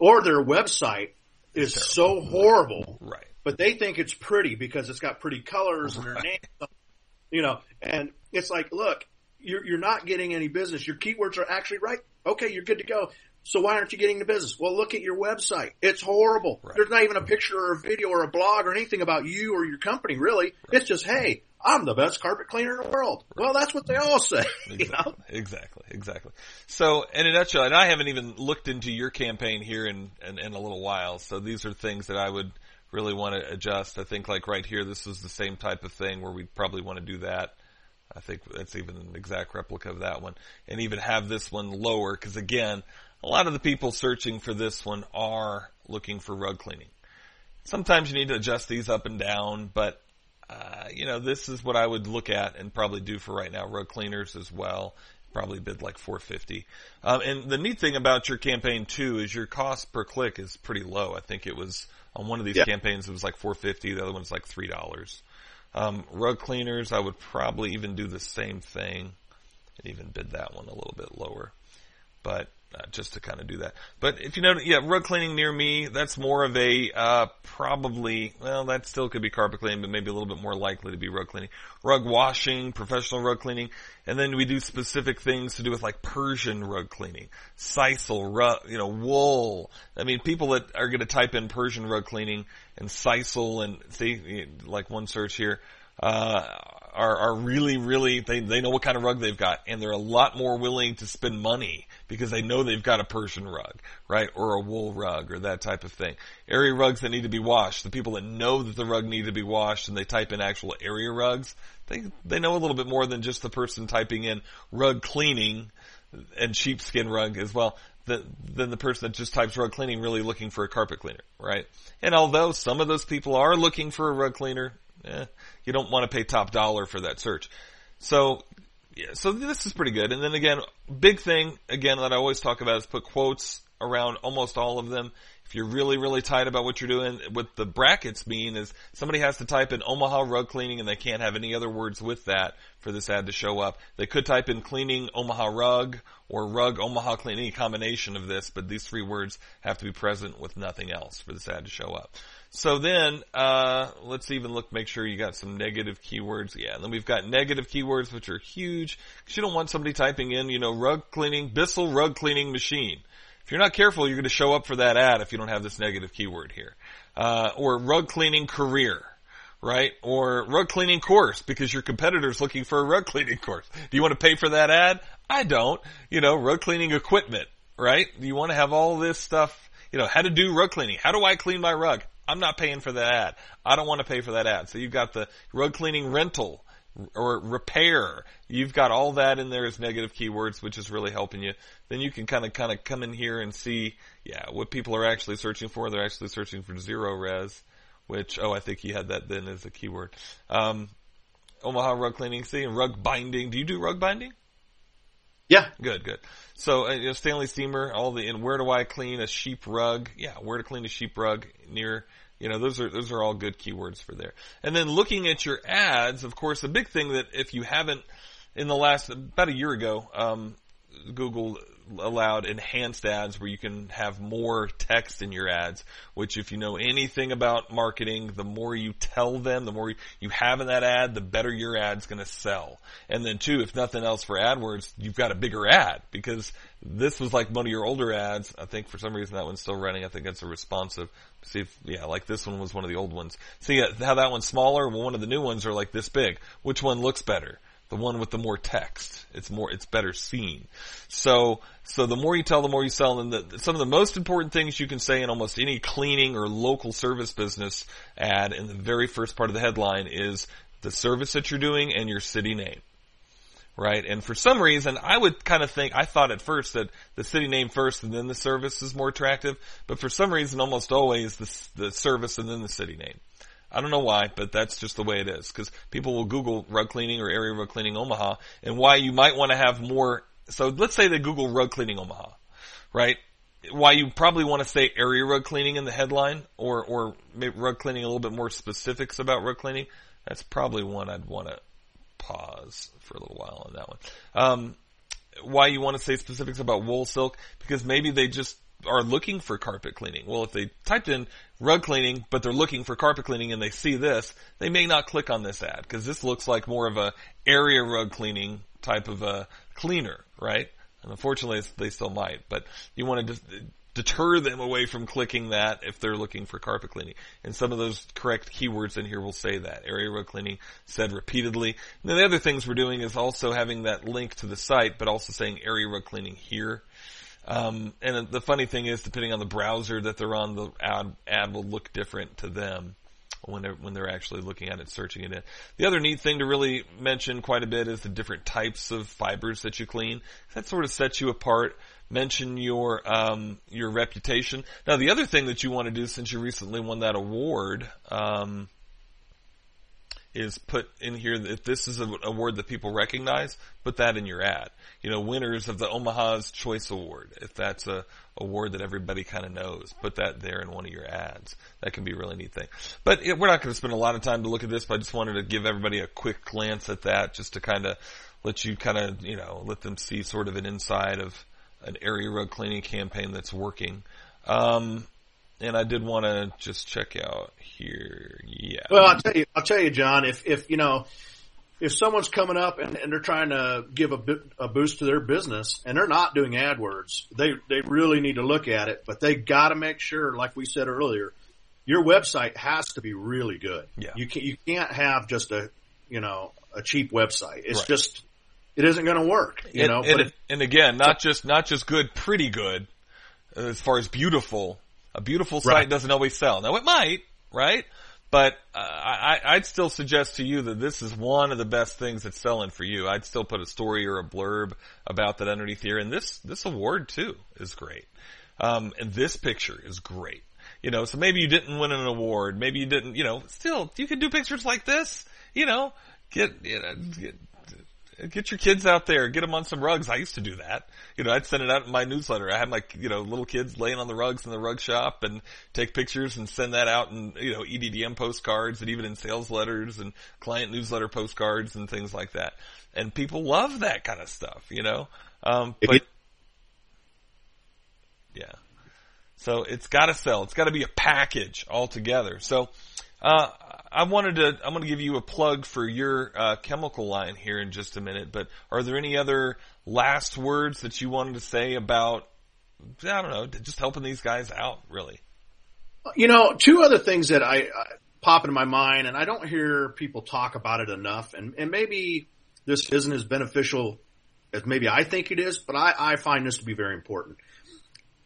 Or their website is so horrible, right? but they think it's pretty because it's got pretty colors and their name, you know, and it's like, look, you're, you're not getting any business. Your keywords are actually right. Okay, you're good to go. So why aren't you getting the business? Well, look at your website. It's horrible. Right. There's not even a picture or a video or a blog or anything about you or your company, really. It's just, hey, I'm the best carpet cleaner in the world. Well, that's what they all say. You know? Exactly, exactly, exactly. So, in a nutshell, and I haven't even looked into your campaign here in, in, in a little while, so these are things that I would really want to adjust. I think like right here, this is the same type of thing where we'd probably want to do that. I think that's even an exact replica of that one. And even have this one lower, because again, a lot of the people searching for this one are looking for rug cleaning. Sometimes you need to adjust these up and down, but uh, you know, this is what I would look at and probably do for right now. Rug cleaners as well. Probably bid like 450. Um, and the neat thing about your campaign too is your cost per click is pretty low. I think it was on one of these Yeah. campaigns it was like 450. The other one's like three dollars. Um, rug cleaners, I would probably even do the same thing and even bid that one a little bit lower. But uh, just to kind of do that. But if you know, yeah, rug cleaning near me, that's more of a uh, probably. Well, that still could be carpet cleaning, but maybe a little bit more likely to be rug cleaning. Rug washing, professional rug cleaning, and then we do specific things to do with like Persian rug cleaning, sisal, rug, you know, wool. I mean, people that are going to type in Persian rug cleaning and sisal and see, like one search here. Uh, are, are really, really, they, they know what kind of rug they've got and they're a lot more willing to spend money because they know they've got a Persian rug, right? Or a wool rug or that type of thing. Area rugs that need to be washed, the people that know that the rug need to be washed and they type in actual area rugs, they, they know a little bit more than just the person typing in rug cleaning and sheepskin rug as well than, than the person that just types rug cleaning really looking for a carpet cleaner, right? And although some of those people are looking for a rug cleaner, eh, you don't want to pay top dollar for that search. So, yeah, so this is pretty good. And then again, big thing again that I always talk about is put quotes around almost all of them. If you're really, really tight about what you're doing, what the brackets mean is somebody has to type in Omaha rug cleaning and they can't have any other words with that for this ad to show up. They could type in cleaning Omaha rug or rug Omaha cleaning, any combination of this, but these three words have to be present with nothing else for this ad to show up. So then, uh, let's even look, make sure you got some negative keywords. Yeah, and then we've got negative keywords, which are huge, because you don't want somebody typing in, you know, rug cleaning, Bissell rug cleaning machine. If you're not careful, you're going to show up for that ad if you don't have this negative keyword here. Uh, or rug cleaning career right? Or rug cleaning course because your competitor's looking for a rug cleaning course. Do you want to pay for that ad? I don't. You know, rug cleaning equipment, right? Do you want to have all this stuff, you know, how to do rug cleaning? How do I clean my rug? I'm not paying for that ad. I don't want to pay for that ad. So you've got the rug cleaning rental or repair. You've got all that in there as negative keywords, which is really helping you. Then you can kind of, kind of come in here and see, yeah, what people are actually searching for. They're actually searching for zero res which, oh, I think he had that then as a keyword. Um, Omaha rug cleaning, see, and rug binding. Do you do rug binding? Yeah. Good, good. So, uh, you know, Stanley Steamer, all the, and where do I clean a sheep rug? Yeah, where to clean a sheep rug near, you know, those are, those are all good keywords for there. And then looking at your ads, of course, a big thing that if you haven't, in the last, about a year ago, um, Google allowed enhanced ads where you can have more text in your ads, which if you know anything about marketing, the more you tell them, the more you have in that ad, the better your ad's gonna sell. And then two, if nothing else for AdWords, you've got a bigger ad because this was like one of your older ads. I think for some reason that one's still running. I think that's a responsive. See if, yeah, like this one was one of the old ones. See uh, how that one's smaller? Well, one of the new ones are like this big. Which one looks better? The one with the more text. It's more, it's better seen. So, so the more you tell, the more you sell. And the, some of the most important things you can say in almost any cleaning or local service business ad in the very first part of the headline is the service that you're doing and your city name. Right? And for some reason, I would kind of think, I thought at first that the city name first and then the service is more attractive, but for some reason almost always the, the service and then the city name. I don't know why, but that's just the way it is. Because people will Google rug cleaning or area rug cleaning Omaha, and why you might want to have more. So let's say they Google rug cleaning Omaha, right? Why you probably want to say area rug cleaning in the headline, or or rug cleaning a little bit more specifics about rug cleaning. That's probably one I'd want to pause for a little while on that one. Um, why you want to say specifics about wool silk? Because maybe they just are looking for carpet cleaning. Well, if they typed in rug cleaning, but they're looking for carpet cleaning and they see this, they may not click on this ad because this looks like more of a area rug cleaning type of a cleaner, right? And unfortunately, they still might, but you want to deter them away from clicking that if they're looking for carpet cleaning. And some of those correct keywords in here will say that. Area rug cleaning said repeatedly. And then the other things we're doing is also having that link to the site, but also saying area rug cleaning here. Um, and the funny thing is, depending on the browser that they're on, the ad, ad will look different to them when they're when they're actually looking at it, searching it in. The other neat thing to really mention quite a bit is the different types of fibers that you clean. That sort of sets you apart. Mention your um, your reputation. Now, the other thing that you want to do, since you recently won that award, um, is put in here if this is a word that people recognize, put that in your ad. You know, winners of the Omaha's Choice Award, if that's a award that everybody kind of knows, put that there in one of your ads. That can be a really neat thing. But it, we're not going to spend a lot of time to look at this, but I just wanted to give everybody a quick glance at that just to kind of let you kind of, you know, let them see sort of an inside of an area rug cleaning campaign that's working. Um, and I did want to just check out here. Yeah. Well, I'll tell you, I'll tell you, John, if, if, you know, if someone's coming up and, and they're trying to give a, a boost to their business and they're not doing AdWords, they, they really need to look at it, but they gotta make sure, like we said earlier, your website has to be really good. Yeah. You can, you can't have just a, you know, a cheap website. It's right. just, it isn't going to work, you and, know. And, it, and again, not just, not just good, pretty good, as far as beautiful, a beautiful site right. doesn't always sell. Now it might, right? But uh, I, I'd still suggest to you that this is one of the best things that's selling for you. I'd still put a story or a blurb about that underneath here. And this this award too is great. Um, and this picture is great. You know, so maybe you didn't win an award, maybe you didn't. You know, still you can do pictures like this. You know, get you know get Get your kids out there. Get them on some rugs. I used to do that. You know, I'd send it out in my newsletter. I had my, you know, little kids laying on the rugs in the rug shop and take pictures and send that out in, you know, EDDM postcards and even in sales letters and client newsletter postcards and things like that. And people love that kind of stuff, you know? Um, but, yeah. So it's gotta sell. It's gotta be a package altogether. So, uh, I wanted to, I'm going to give you a plug for your uh, chemical line here in just a minute, but are there any other last words that you wanted to say about I don't know, just helping these guys out really. You know, two other things that I, I pop into my mind, and I don't hear people talk about it enough, and, and maybe this isn't as beneficial as maybe I think it is, but I, I find this to be very important.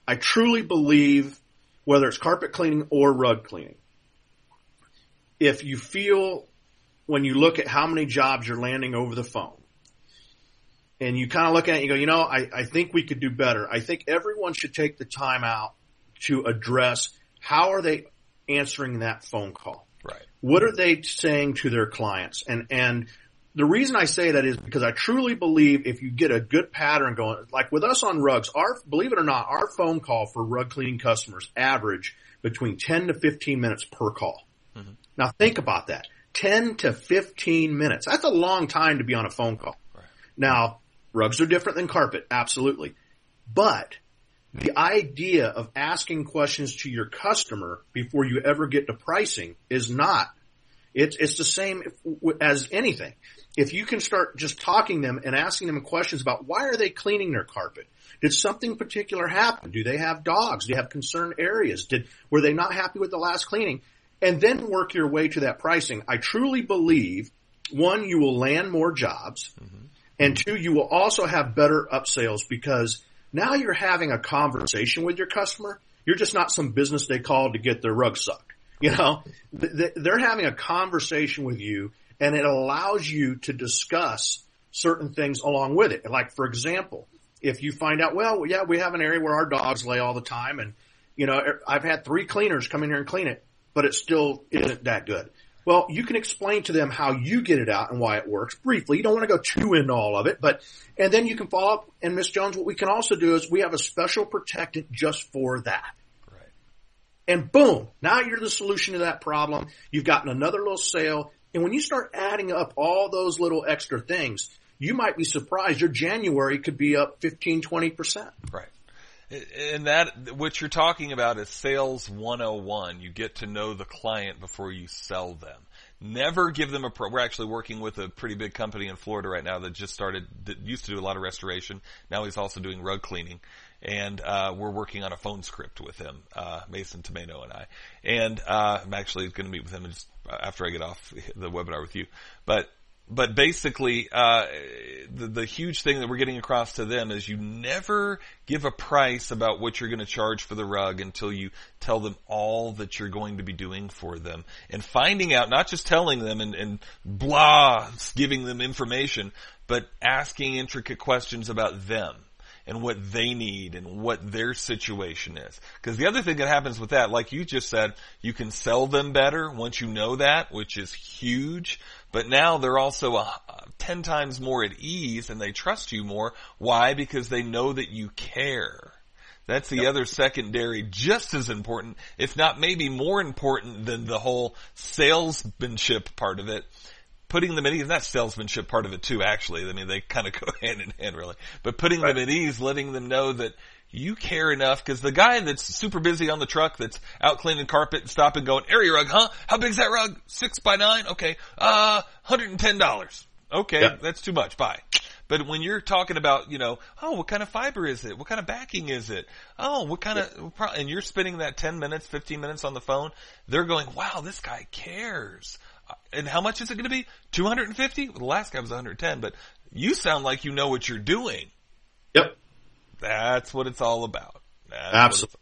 I truly believe, whether it's carpet cleaning or rug cleaning, if you feel when you look at how many jobs you're landing over the phone, and you kind of look at it and you go, you know, I, I think we could do better. I think everyone should take the time out to address how are they answering that phone call? Right. What are they saying to their clients? And, and the reason I say that is because I truly believe if you get a good pattern going, like with us on rugs, our, believe it or not, our phone call for rug cleaning customers average between 10 to 15 minutes per call. Mm-hmm. Now think about that. 10 to 15 minutes. That's a long time to be on a phone call. Right. Now, rugs are different than carpet, absolutely. But the idea of asking questions to your customer before you ever get to pricing is not. It's, it's the same as anything. If you can start just talking them and asking them questions about why are they cleaning their carpet? Did something particular happen? Do they have dogs? Do they have concerned areas? Did, were they not happy with the last cleaning? And then work your way to that pricing. I truly believe one, you will land more jobs. Mm-hmm. And two, you will also have better upsales because now you're having a conversation with your customer. You're just not some business they called to get their rug sucked. You know, they're having a conversation with you and it allows you to discuss certain things along with it. Like, for example, if you find out, well, yeah, we have an area where our dogs lay all the time and, you know, I've had three cleaners come in here and clean it, but it still isn't that good. Well, you can explain to them how you get it out and why it works briefly. You don't want to go too into all of it, but, and then you can follow up. And Miss Jones, what we can also do is we have a special protectant just for that. Right. And boom, now you're the solution to that problem. You've gotten another little sale. And when you start adding up all those little extra things, you might be surprised your January could be up 15, 20%. Right. And that, what you're talking about is sales 101. You get to know the client before you sell them. Never give them a pro. We're actually working with a pretty big company in Florida right now that just started, that used to do a lot of restoration. Now he's also doing rug cleaning. And, uh, we're working on a phone script with him, uh, Mason Tomato and I. And, uh, I'm actually going to meet with him just after I get off the webinar with you. But but basically, uh, the, the huge thing that we're getting across to them is you never give a price about what you're going to charge for the rug until you tell them all that you're going to be doing for them and finding out, not just telling them and, and blah, giving them information, but asking intricate questions about them and what they need and what their situation is. Because the other thing that happens with that, like you just said, you can sell them better once you know that, which is huge. But now they're also a, a, ten times more at ease and they trust you more. Why? Because they know that you care. That's the yep. other secondary, just as important, if not maybe more important than the whole salesmanship part of it. Putting them at ease, and that salesmanship part of it too, actually. I mean, they kind of go hand in hand really. But putting right. them at ease, letting them know that you care enough because the guy that's super busy on the truck that's out cleaning carpet and stopping going, area rug, huh? How big's that rug? Six by nine? Okay. Uh, $110. Okay. Yeah. That's too much. Bye. But when you're talking about, you know, oh, what kind of fiber is it? What kind of backing is it? Oh, what kind of, and you're spending that 10 minutes, 15 minutes on the phone, they're going, wow, this guy cares. Uh, and how much is it going to be? 250? Well, the last guy was 110, but you sound like you know what you're doing. Yep. That's what it's all about. That's Absolutely.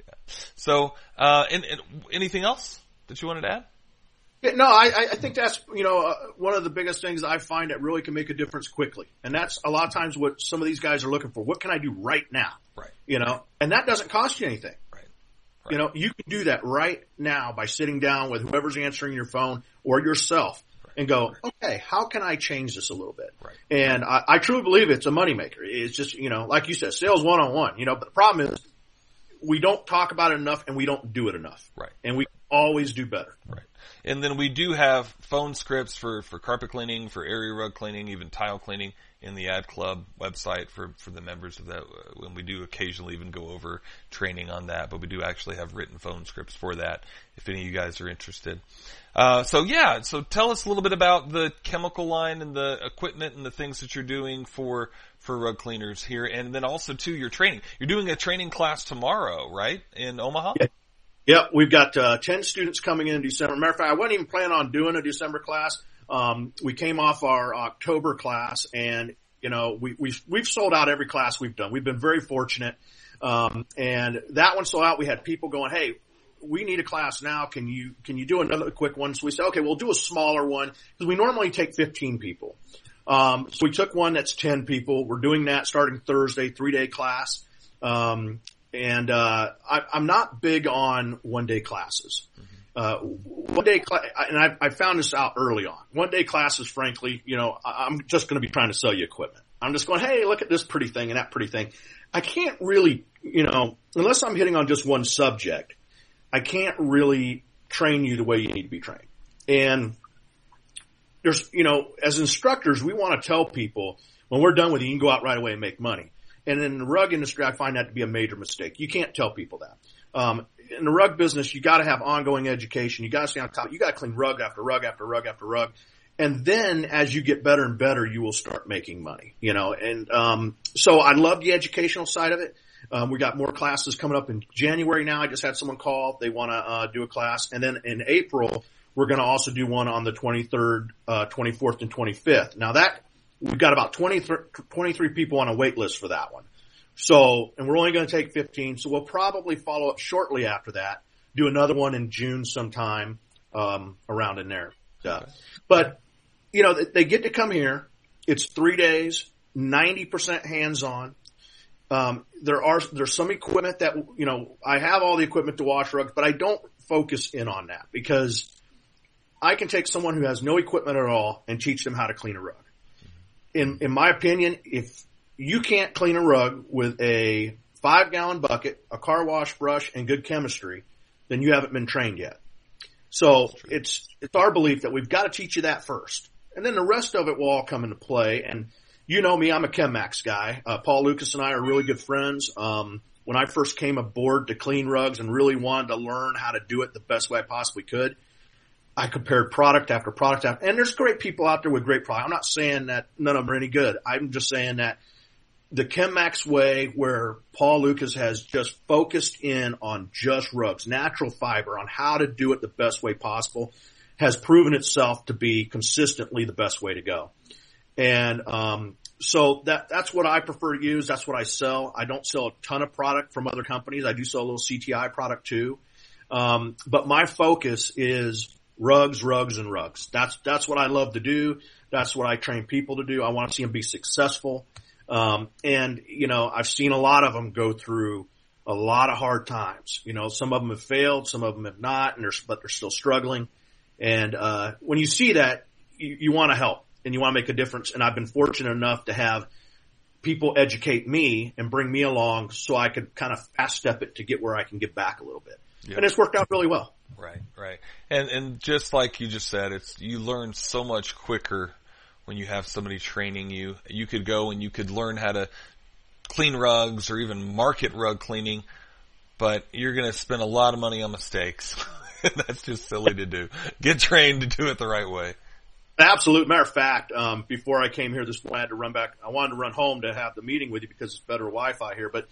Yeah. So, uh, and, and, anything else that you wanted to add? Yeah, no, I, I think that's you know uh, one of the biggest things I find that really can make a difference quickly, and that's a lot of times what some of these guys are looking for. What can I do right now? Right. You know, and that doesn't cost you anything. Right. right. You know, you can do that right now by sitting down with whoever's answering your phone or yourself and go, okay, how can I change this a little bit? Right. And I, I truly believe it's a moneymaker. It's just, you know, like you said, sales one on one, you know, but the problem is we don't talk about it enough and we don't do it enough. Right. And we always do better. Right. And then we do have phone scripts for, for carpet cleaning, for area rug cleaning, even tile cleaning in the ad club website for, for the members of that. When we do occasionally even go over training on that, but we do actually have written phone scripts for that if any of you guys are interested. Uh, so yeah, so tell us a little bit about the chemical line and the equipment and the things that you're doing for, for rug cleaners here. And then also too, your training. You're doing a training class tomorrow, right? In Omaha? Yep, we've got uh, 10 students coming in in December. Matter of fact, I wasn't even planning on doing a December class. Um, we came off our October class and, you know, we, we've, we've sold out every class we've done. We've been very fortunate. Um, and that one sold out. We had people going, Hey, we need a class now. Can you, can you do another quick one? So we said, okay, we'll do a smaller one because we normally take 15 people. Um, so we took one that's 10 people. We're doing that starting Thursday, three day class. Um, and uh, I, I'm not big on one day classes. Uh, one day, cl- and I, I found this out early on. One day classes, frankly, you know, I'm just going to be trying to sell you equipment. I'm just going, hey, look at this pretty thing and that pretty thing. I can't really, you know, unless I'm hitting on just one subject, I can't really train you the way you need to be trained. And there's, you know, as instructors, we want to tell people when we're done with you, you can go out right away and make money. And in the rug industry, I find that to be a major mistake. You can't tell people that. Um, in the rug business, you got to have ongoing education. You got to stay on top. You got to clean rug after rug after rug after rug. And then as you get better and better, you will start making money, you know, and, um, so I love the educational side of it. Um, we got more classes coming up in January now. I just had someone call. They want to, uh, do a class. And then in April, we're going to also do one on the 23rd, uh, 24th and 25th. Now that we've got about 20, 23 people on a wait list for that one. So, and we're only going to take 15. So we'll probably follow up shortly after that, do another one in June sometime, um, around in there. Uh, but, you know, they get to come here. It's three days, 90% hands on. Um, there are, there's some equipment that, you know, I have all the equipment to wash rugs, but I don't focus in on that because I can take someone who has no equipment at all and teach them how to clean a rug in in my opinion, if you can't clean a rug with a five gallon bucket, a car wash brush, and good chemistry, then you haven't been trained yet. So it's it's our belief that we've got to teach you that first, and then the rest of it will all come into play. And you know me, I'm a ChemMax guy. Uh, Paul Lucas and I are really good friends. Um, when I first came aboard to clean rugs and really wanted to learn how to do it the best way I possibly could, I compared product after product after, and there's great people out there with great product. I'm not saying that none of them are any good. I'm just saying that the ChemMax way where Paul Lucas has just focused in on just rugs, natural fiber, on how to do it the best way possible has proven itself to be consistently the best way to go. And, um, so that, that's what I prefer to use. That's what I sell. I don't sell a ton of product from other companies. I do sell a little CTI product too. Um, but my focus is rugs, rugs, and rugs. That's that's what I love to do. That's what I train people to do. I want to see them be successful. Um, and you know, I've seen a lot of them go through a lot of hard times. You know, some of them have failed, some of them have not, and they're but they're still struggling. And uh, when you see that, you, you want to help and you want to make a difference. And I've been fortunate enough to have people educate me and bring me along so I could kind of fast step it to get where I can get back a little bit. Yep. And it's worked out really well. Right, right. And and just like you just said, it's you learn so much quicker when you have somebody training you. You could go and you could learn how to clean rugs or even market rug cleaning, but you're going to spend a lot of money on mistakes. That's just silly to do. Get trained to do it the right way. Absolute matter of fact, um, before I came here this morning, I had to run back. I wanted to run home to have the meeting with you because it's better Wi-Fi here. But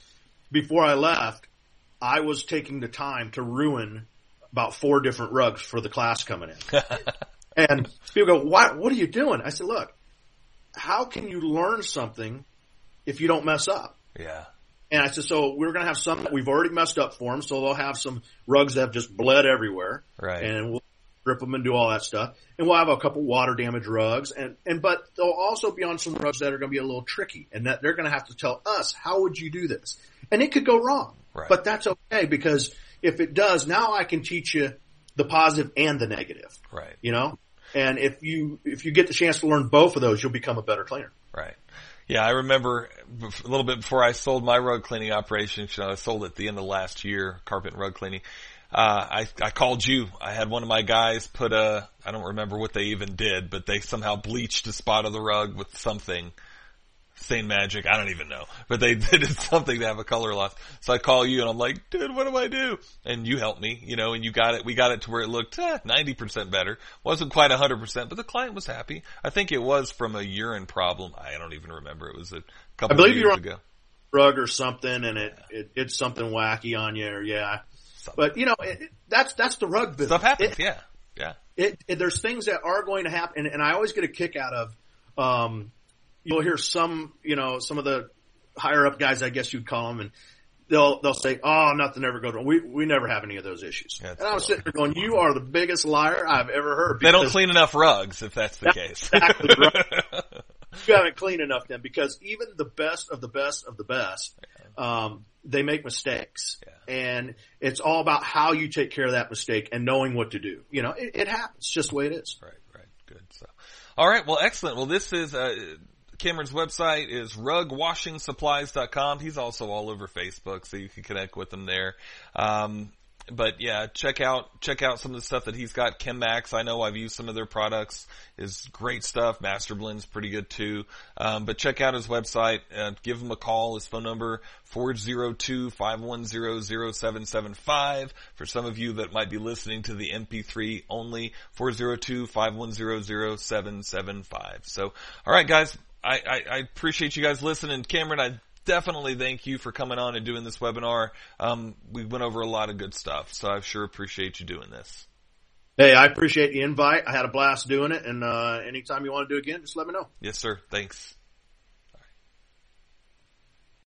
before I left, I was taking the time to ruin about four different rugs for the class coming in. and people go, what, what are you doing? I said, look, how can you learn something if you don't mess up? Yeah. And I said, so we're going to have some that we've already messed up for them. So they'll have some rugs that have just bled everywhere. Right. And we'll rip them and do all that stuff. And we'll have a couple water damage rugs. And, and, but they'll also be on some rugs that are going to be a little tricky and that they're going to have to tell us, how would you do this? And it could go wrong. Right. But that's okay because if it does, now I can teach you the positive and the negative. Right. You know? And if you, if you get the chance to learn both of those, you'll become a better cleaner. Right. Yeah, I remember a little bit before I sold my rug cleaning operation. I sold at the end of last year, carpet and rug cleaning. Uh, I, I called you. I had one of my guys put a, I don't remember what they even did, but they somehow bleached a spot of the rug with something Stain magic. I don't even know, but they did something to have a color loss. So I call you and I'm like, dude, what do I do? And you helped me, you know, and you got it. We got it to where it looked eh, 90% better. Wasn't quite 100%, but the client was happy. I think it was from a urine problem. I don't even remember. It was a couple I believe of years ago. Rug or something and it, it did something wacky on you or yeah. Something. But you know, it, it, that's, that's the rug business. Stuff happens. It, yeah. Yeah. It, there's things that are going to happen and, and I always get a kick out of, um, you'll hear some, you know, some of the higher up guys, I guess you'd call them, and they'll they'll say, "Oh, nothing ever goes wrong. We we never have any of those issues." That's and I was sitting there going, "You are the biggest liar I've ever heard." They don't clean enough rugs, if that's the that's case. Exactly right. you haven't cleaned enough then, because even the best of the best of the best, um, they make mistakes, yeah. and it's all about how you take care of that mistake and knowing what to do. You know, it, it happens, just the way it is. Right, right, good. So, all right, well, excellent. Well, this is. Uh, Cameron's website is rugwashingsupplies.com. He's also all over Facebook, so you can connect with him there. Um, but yeah, check out check out some of the stuff that he's got. ChemMax, I know I've used some of their products, is great stuff. Master Blend's pretty good too. Um, but check out his website. Uh, give him a call. His phone number 402-510-0775. For some of you that might be listening to the MP3 only, 402-510-0775. So, all right, guys. I, I, I appreciate you guys listening. Cameron, I definitely thank you for coming on and doing this webinar. Um, we went over a lot of good stuff, so I sure appreciate you doing this. Hey, I appreciate the invite. I had a blast doing it, and uh, anytime you want to do it again, just let me know. Yes, sir. Thanks.